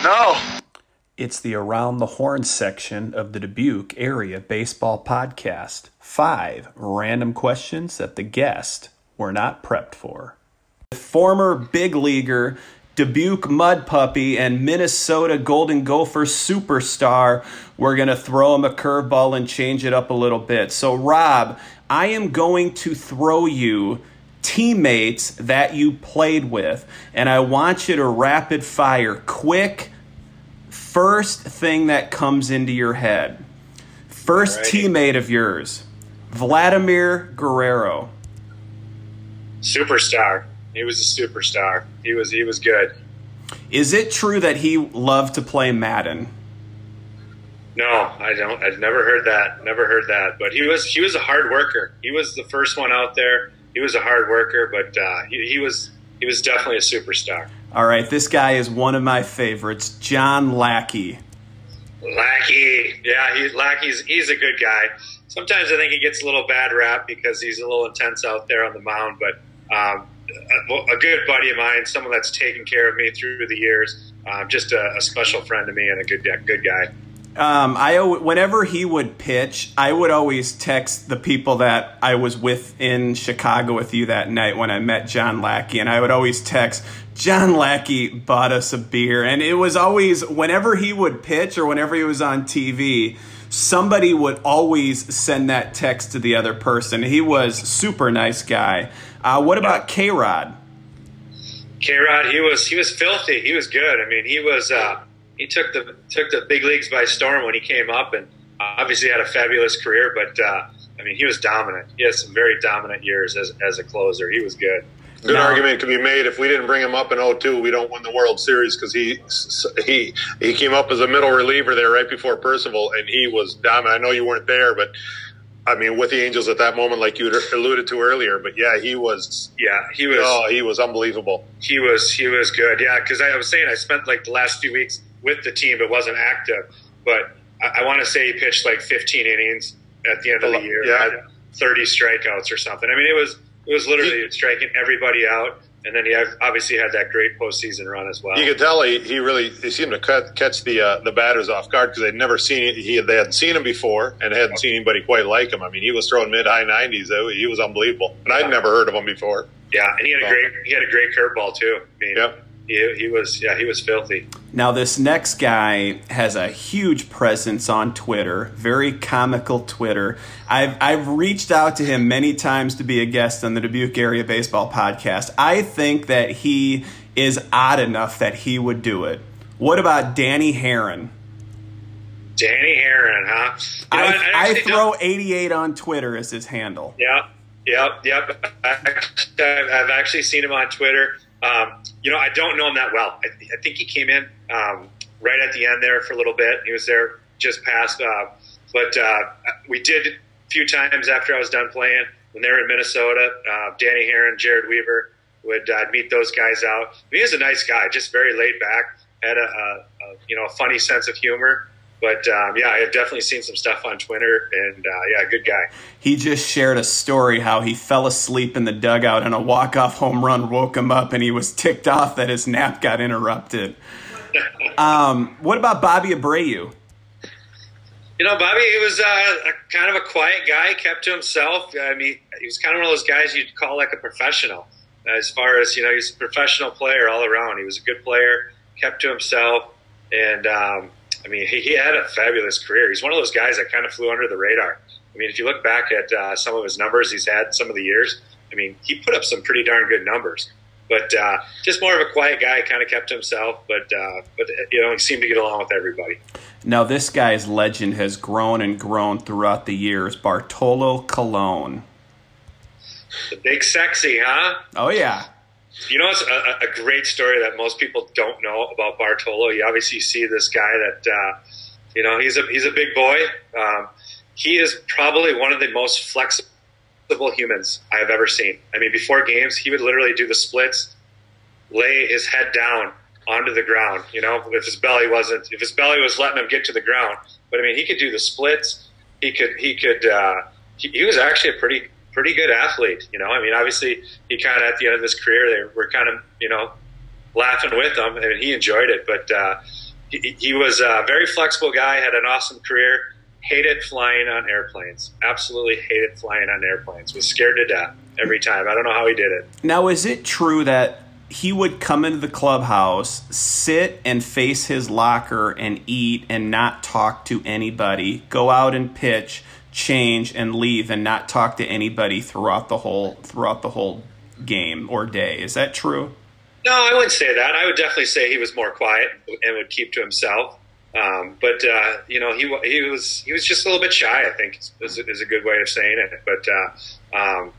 No. It's the Around the Horn section of the Dubuque Area Baseball Podcast. Five random questions that the guest were not prepped for. Former big leaguer, Dubuque Mud Puppy, and Minnesota Golden Gopher superstar. We're going to throw him a curveball and change it up a little bit. So, Rob, I am going to throw you teammates that you played with, and I want you to rapid fire, quick, first thing that comes into your head. First teammate of yours, Vladimir Guerrero. Superstar. He was a superstar. He was he was good. Is it true that he loved to play Madden? No, I don't. I've never heard that. Never heard that. But he was he was a hard worker. He was the first one out there. He was a hard worker, but uh, he, he was he was definitely a superstar. All right, this guy is one of my favorites, John Lackey. Lackey, yeah, he, Lackey's he's a good guy. Sometimes I think he gets a little bad rap because he's a little intense out there on the mound. But um, a, good buddy of mine, someone that's taken care of me through the years, um, just a, a special friend to me and a good good guy. Um, I whenever he would pitch, I would always text the people that I was with in Chicago with you that night when I met John Lackey, and I would always text John Lackey bought us a beer, and it was always whenever he would pitch or whenever he was on TV, somebody would always send that text to the other person. He was super nice guy. Uh, what about K Rod? K Rod, he was he was filthy. He was good. I mean, he was uh, he took the took the big leagues by storm when he came up, and obviously had a fabulous career. But uh, I mean, he was dominant. He had some very dominant years as as a closer. He was good. Good Now- argument can be made. If we didn't bring him up in 02, we don't win the World Series because he he he came up as a middle reliever there right before Percival, and he was dominant. I know you weren't there, but I mean, with the Angels at that moment, like you alluded to earlier. But yeah, he was. Yeah, he was. Oh, he was unbelievable. he was he was good. Yeah, because I was saying I spent like the last few weeks with the team, but wasn't active. But I, I want to say he pitched like 15 innings at the end of the year. Yeah. 30 strikeouts or something. I mean, it was it was literally striking everybody out. And then he obviously had that great postseason run as well. You could tell he, he really he seemed to cut, catch the uh, the batters off guard because they'd never seen he they hadn't seen him before and hadn't seen anybody quite like him. I mean, he was throwing mid high nineties. He was unbelievable, and I'd never heard of him before. Yeah, and he had a great he had a great curveball too. I mean, Yep. He, he was yeah he was filthy. Now, this next guy has a huge presence on Twitter, very comical Twitter. I've, I've reached out to him many times to be a guest on the Dubuque Area Baseball Podcast. I think that he is odd enough that he would do it. What about Danny Haren? Danny Haren, huh? You know, I, I actually throw don't- 88 on Twitter as his handle. Yeah, yep, yep. I've actually seen him on Twitter. Um, you know, I don't know him that well. I, I think he came in um, right at the end there for a little bit. He was there just past, uh, but uh, we did a few times after I was done playing when they were in Minnesota. Uh, Danny Haren, Jered Weaver would uh, meet those guys out. I mean, he was a nice guy, just very laid back, had a, a, a you know a funny sense of humor. But um, yeah, I have definitely seen some stuff on Twitter, and uh, yeah, good guy. He just shared a story how he fell asleep in the dugout and a walk-off home run woke him up and he was ticked off that his nap got interrupted. Um, what about Bobby Abreu? You know, Bobby, he was uh, a, kind of a quiet guy, kept to himself. I mean, he was kind of one of those guys you'd call like a professional. As far as, you know, he's a professional player all around. He was a good player, kept to himself. And, um, I mean, he, he had a fabulous career. He's one of those guys that kind of flew under the radar. I mean, if you look back at uh, some of his numbers he's had some of the years, I mean, he put up some pretty darn good numbers. But uh, just more of a quiet guy, kind of kept to himself. But uh, but you know, he seemed to get along with everybody. Now, this guy's legend has grown and grown throughout the years. Bartolo Colon. The big sexy, huh? Oh, yeah. You know, it's a, a great story that most people don't know about Bartolo. You obviously see this guy that, uh, you know, he's a he's a big boy. Um, he is probably one of the most flexible humans I have ever seen. I mean, before games, he would literally do the splits, lay his head down onto the ground. You know, if his belly wasn't, if his belly was letting him get to the ground, but I mean, he could do the splits. He could, he could. Uh, he, he was actually a pretty pretty good athlete. You know, I mean, obviously, he kind of at the end of his career, they were kind of you know laughing with him, and he enjoyed it. But uh, he, he was a very flexible guy, had an awesome career. Hated flying on airplanes. Absolutely hated flying on airplanes. Was scared to death every time. I don't know how he did it. Now, is it true that he would come into the clubhouse, sit and face his locker and eat and not talk to anybody, go out and pitch, change and leave and not talk to anybody throughout the whole throughout the whole game or day? Is that true? No, I wouldn't say that. I would definitely say he was more quiet and would keep to himself. Um, but uh, you know, he he was he was just a little bit shy. I think is, is a good way of saying it. But uh, um,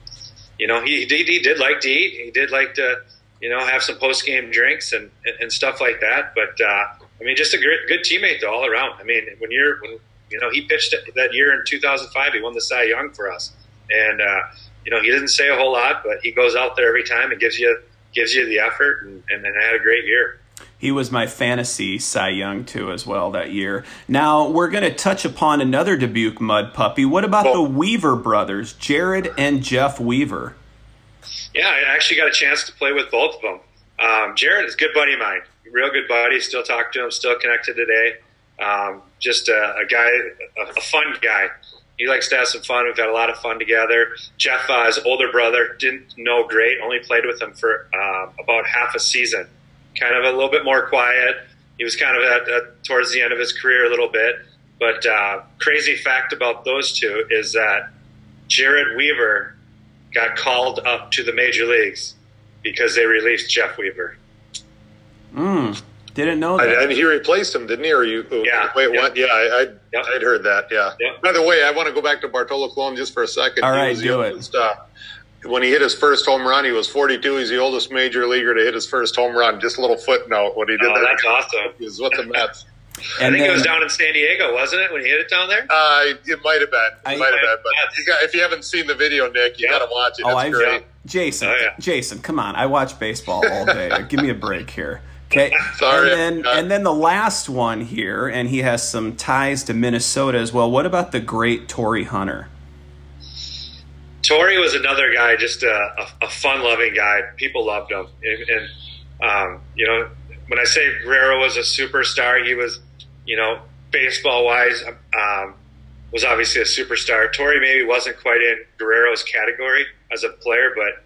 you know, he, he he did like to eat. He did like to you know have some post game drinks and and stuff like that. But uh, I mean, just a good good teammate though, all around. I mean, when you're when you know he pitched that year in 2005, he won the Cy Young for us, and uh, you know he didn't say a whole lot, but he goes out there every time and gives you gives you the effort, and, and, and had a great year. He was my fantasy Cy Young too as well that year. Now we're going to touch upon another Dubuque mud puppy. What about the Weaver brothers, Jered and Jeff Weaver? Yeah, I actually got a chance to play with both of them. Um, Jered is a good buddy of mine, real good buddy. Still talk to him, still connected today. Um, just a, a guy, a, a fun guy. He likes to have some fun. We've had a lot of fun together. Jeff, uh, his older brother, didn't know great. Only played with him for uh, about half a season. Kind of a little bit more quiet. He was kind of at, at towards the end of his career a little bit. But uh, crazy fact about those two is that Jered Weaver got called up to the major leagues because they released Jeff Weaver. Mm, didn't know I, that. and he replaced him, didn't he? Or you? Yeah. Wait, Yep. what? Yeah, I, I, Yep. I'd heard that. Yeah. Yep. By the way, I want to go back to Bartolo Colon just for a second. All He right, was the do it. oldest, uh, when he hit his first home run, he was 42. He's the oldest major leaguer to hit his first home run. Just a little footnote when he did Oh, that. that's awesome. He was with the Mets. I And think it was down in San Diego, wasn't it, when he hit it down there? Uh, it might have been. It I- might have been. But you got, if you haven't seen the video, Nick, you Yeah. got to watch it. Oh, It's I great. Jason, Oh, yeah. Jason, come on! I watch baseball all day. Give me a break here. Okay, Sorry, and then and then the last one here, and he has some ties to Minnesota as well. What about the great Torii Hunter? Tor Torii was another guy, just a, a, a fun-loving guy. People loved him, and, and um, you know, when I say Guerrero was a superstar, he was, you know, baseball-wise, um, was obviously a superstar. Torii maybe wasn't quite in Guerrero's category as a player, but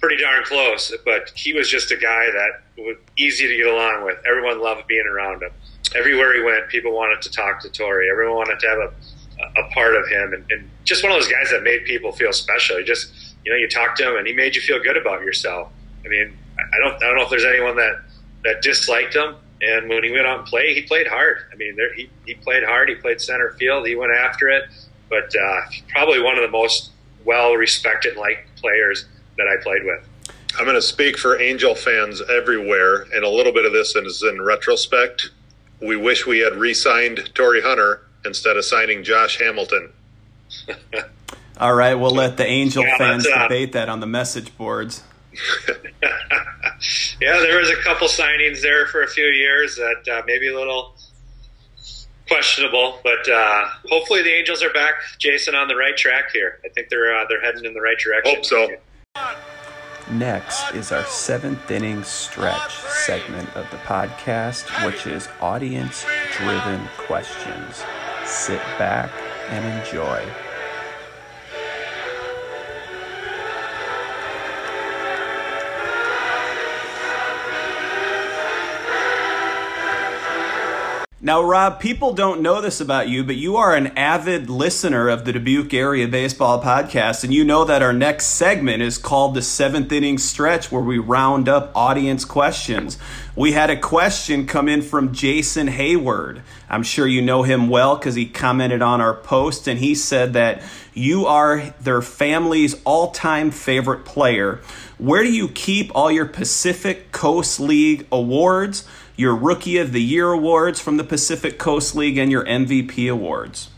pretty darn close. But he was just a guy that was easy to get along with. Everyone loved being around him. Everywhere he went, people wanted to talk to Torii. Everyone wanted to have a, a part of him, and, and just one of those guys that made people feel special. He just, you know, you talked to him, and he made you feel good about yourself. I mean, I don't, I don't know if there's anyone that that disliked him. And when he went out and played, he played hard. I mean, there, he, he played hard. He played center field. He went after it. But uh, probably one of the most well respected and liked players that I played with. I'm going to speak for Angel fans everywhere, and a little bit of this is in retrospect. We wish we had re signed Torii Hunter instead of signing Josh Hamilton. All right, we'll let the Angel yeah, fans uh, debate that on the message boards. yeah, there was a couple signings there for a few years that uh, maybe a little questionable, but uh, hopefully the Angels are back, Jason, on the right track here. I think they're uh, they're heading in the right direction. Hope so. Next is our seventh inning stretch segment of the podcast, which is audience driven questions. Sit back and enjoy. Now, Rob, people don't know this about you, but you are an avid listener of the Dubuque Area Baseball Podcast, and you know that our next segment is called the seventh inning stretch, where we round up audience questions. We had a question come in from Jason Hayward. I'm sure you know him well because he commented on our post, and he said that you are their family's all time favorite player. Where do you keep all your Pacific Coast League awards? Your Rookie of the Year awards from the Pacific Coast League, and your MVP awards?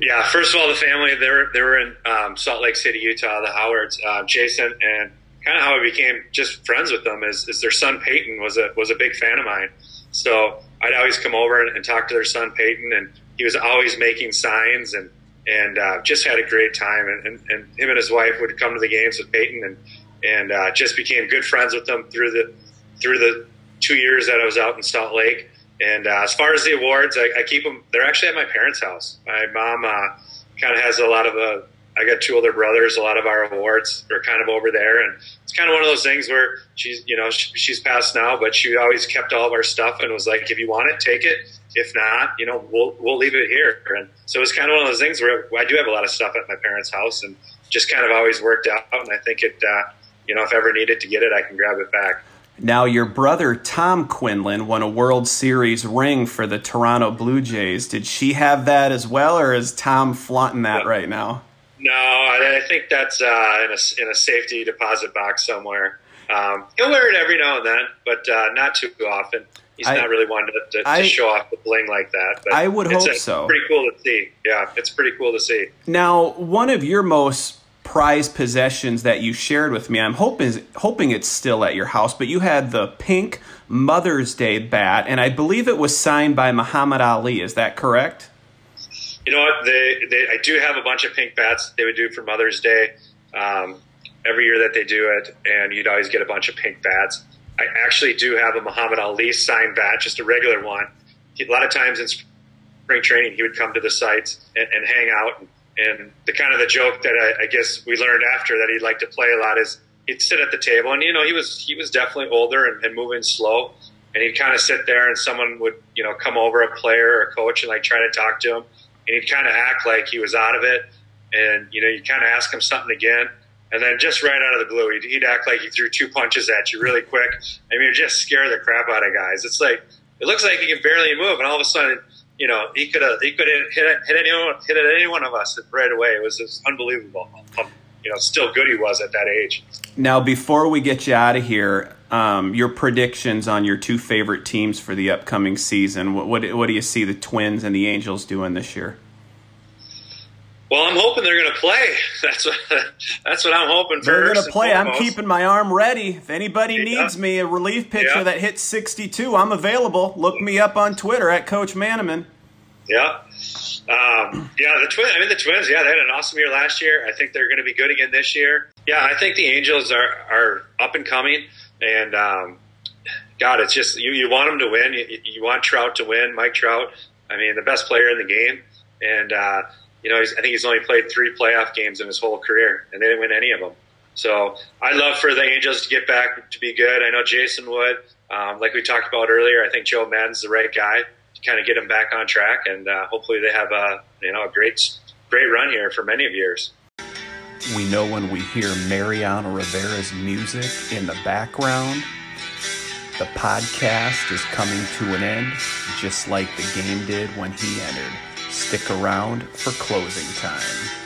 Yeah, first of all, the family they were they were in um, Salt Lake City, Utah. The Howards, uh, Jason, and kind of how I became just friends with them is, is their son Peyton was a was a big fan of mine. So I'd always come over and, and talk to their son Peyton, and he was always making signs and and uh, just had a great time. And, and, and, him and his wife would come to the games with Peyton, and and uh, just became good friends with them through the through the two years that I was out in Salt Lake. And uh, as far as the awards, I, I, keep them. They're actually at my parents' house. My mom uh, kind of has a lot of. Uh, I got two older brothers. A lot of our awards are kind of over there, and it's kind of one of those things where she's, you know, she, she's passed now, but she always kept all of our stuff and was like, if you want it, take it. If not, you know, we'll we'll leave it here. And so it's kind of one of those things where I do have a lot of stuff at my parents' house, and just kind of always worked out. And I think it, uh, you know, if ever needed to get it, I can grab it back. Now, your brother Tom Quinlan won a World Series ring for the Toronto Blue Jays. Did she have that as well, or is Tom flaunting that right now? No, I think that's uh, in, a, in a safety deposit box somewhere. Um, he'll wear it every now and then, but uh, not too often. He's I, not really one to, to, I, to, show off the bling like that. But I would hope so. Pretty cool to see. Yeah, it's pretty cool to see. Now, one of your most prized possessions that you shared with me. I'm hoping hoping it's still at your house, but you had the pink Mother's Day bat, and I believe it was signed by Muhammad Ali. Is that correct? You know what? They, they I do have a bunch of pink bats they would do for Mother's Day um, every year that they do it, and you'd always get a bunch of pink bats. I actually do have a Muhammad Ali signed bat, just a regular one. A lot of times in spring training, he would come to the sites and, and hang out. And, and the kind of the joke that I, I guess we learned after that he'd like to play a lot is he'd sit at the table, and you know he was he was definitely older and, and moving slow, and he'd kind of sit there, and someone would you know come over, a player or a coach, and like try to talk to him, and he'd kind of act like he was out of it, and you know you kind of ask him something again, and then just right out of the blue, he'd, he'd act like he threw two punches at you really quick. I mean, it just scare the crap out of guys. It's like it looks like he can barely move, and all of a sudden you know, he could have he could have hit, hit anyone hit at any one of us right away. It was just unbelievable. You know, still good he was at that age. Now, before we get you out of here, um, your predictions on your two favorite teams for the upcoming season. What, what, what do you see the Twins and the Angels doing this year? Well, I'm hoping they're going to play. That's what that's what I'm hoping. For. They're going to play. I'm keeping my arm ready. If anybody yeah. needs me, a relief pitcher yeah. that hits 62, I'm available. Look me up on Twitter at Coach Manaman. Yeah. Um, yeah, the twins. I mean, the Twins. Yeah, they had an awesome year last year. I think they're going to be good again this year. Yeah, I think the Angels are are up and coming, and um, God, it's just you. You want them to win. You, you, want Trout to win. Mike Trout. I mean, the best player in the game, and uh, you know, I think he's only played three playoff games in his whole career, and they didn't win any of them. So I'd love for the Angels to get back to be good. I know Jason would. Um, like we talked about earlier, I think Joe Maddon's the right guy kind of get them back on track, and uh, hopefully they have a you know a great great run here for many of years. We know when we hear Mariano Rivera's music in the background, the podcast is coming to an end, just like the game did when he entered. Stick around for closing time.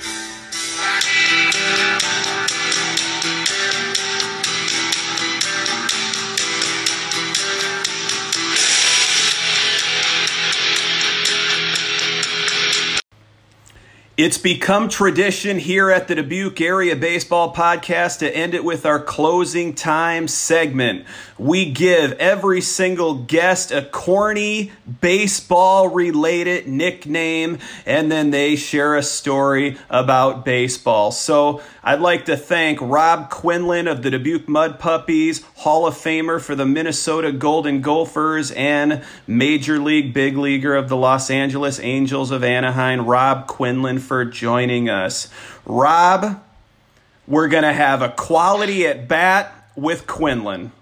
It's become tradition here at the Dubuque Area Baseball Podcast to end it with our closing time segment. We give every single guest a corny baseball related nickname and then they share a story about baseball. So I'd like to thank Rob Quinlan of the Dubuque Mud Puppies, Hall of Famer for the Minnesota Golden Gophers, and Major League Big Leaguer of the Los Angeles Angels of Anaheim, Rob Quinlan for joining us. Rob, we're going to have a quality at bat with Quinlan.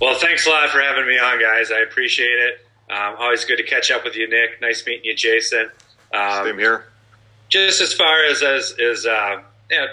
Well, thanks a lot for having me on, guys. I appreciate it. Um, always good to catch up with you, Nick. Nice meeting you, Jason. Um, Same here. Just as far as as is, uh, yeah,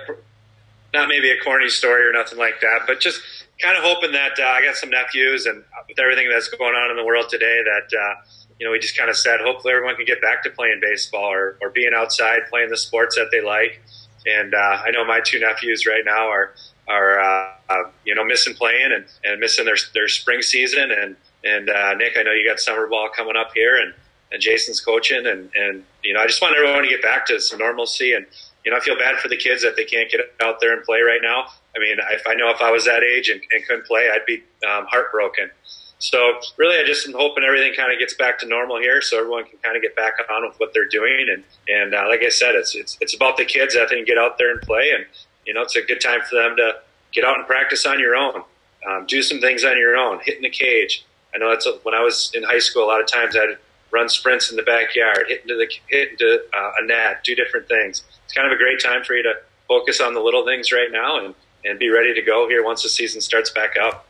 not maybe a corny story or nothing like that, but just kind of hoping that uh, I got some nephews, and with everything that's going on in the world today, that uh, you know, we just kind of said, hopefully everyone can get back to playing baseball or, or being outside playing the sports that they like. And uh, I know my two nephews right now are are uh, you know missing playing and, and missing their their spring season. And and uh, Nick, I know you got summer ball coming up here, and, and Jason's coaching, and and you know I just want everyone to get back to some normalcy. And you know I feel bad for the kids that they can't get out there and play right now. I mean, if I know if I was that age and, and couldn't play, I'd be um, heartbroken. So really, I just am hoping everything kind of gets back to normal here, so everyone can kind of get back on with what they're doing. And and uh, like I said, it's it's it's about the kids they can get out there and play, and you know, it's a good time for them to get out and practice on your own, um, do some things on your own, hit in the cage. I know that's a, when I was in high school. A lot of times I'd run sprints in the backyard, hit into the hit into uh, a net, do different things. It's kind of a great time for you to focus on the little things right now and and be ready to go here once the season starts back up.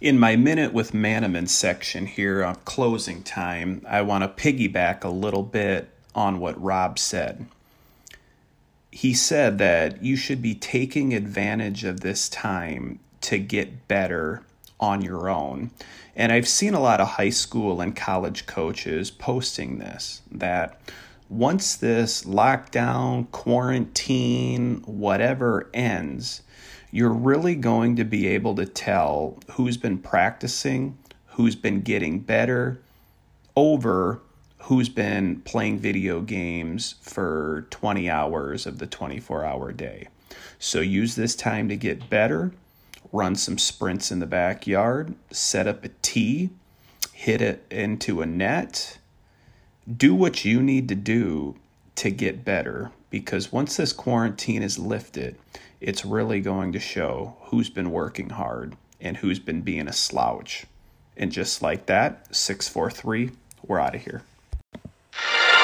In my Minute with Manaman section here on closing time, I want to piggyback a little bit on what Rob said. He said that you should be taking advantage of this time to get better on your own. And I've seen a lot of high school and college coaches posting this that once this lockdown, quarantine, whatever ends, you're really going to be able to tell who's been practicing, who's been getting better, over who's been playing video games for 20 hours of the 24 hour day. So use this time to get better, run some sprints in the backyard, set up a tee, hit it into a net. Do what you need to do to get better because once this quarantine is lifted, it's really going to show who's been working hard and who's been being a slouch. And just like that, 643, we're out of here.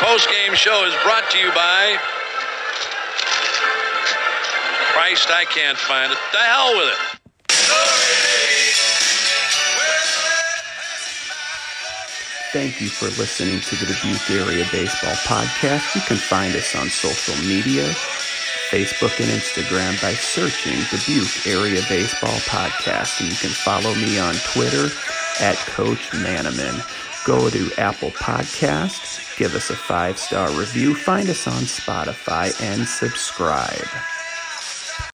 Post game show is brought to you by Christ, I can't find it. The hell with it. Thank you for listening to the Dubuque Area Baseball Podcast. You can find us on social media Facebook and Instagram by searching Dubuque Area Baseball Podcast. And you can follow me on Twitter at Coach Manaman. Go to Apple Podcasts, give us a five star review, find us on Spotify, and subscribe.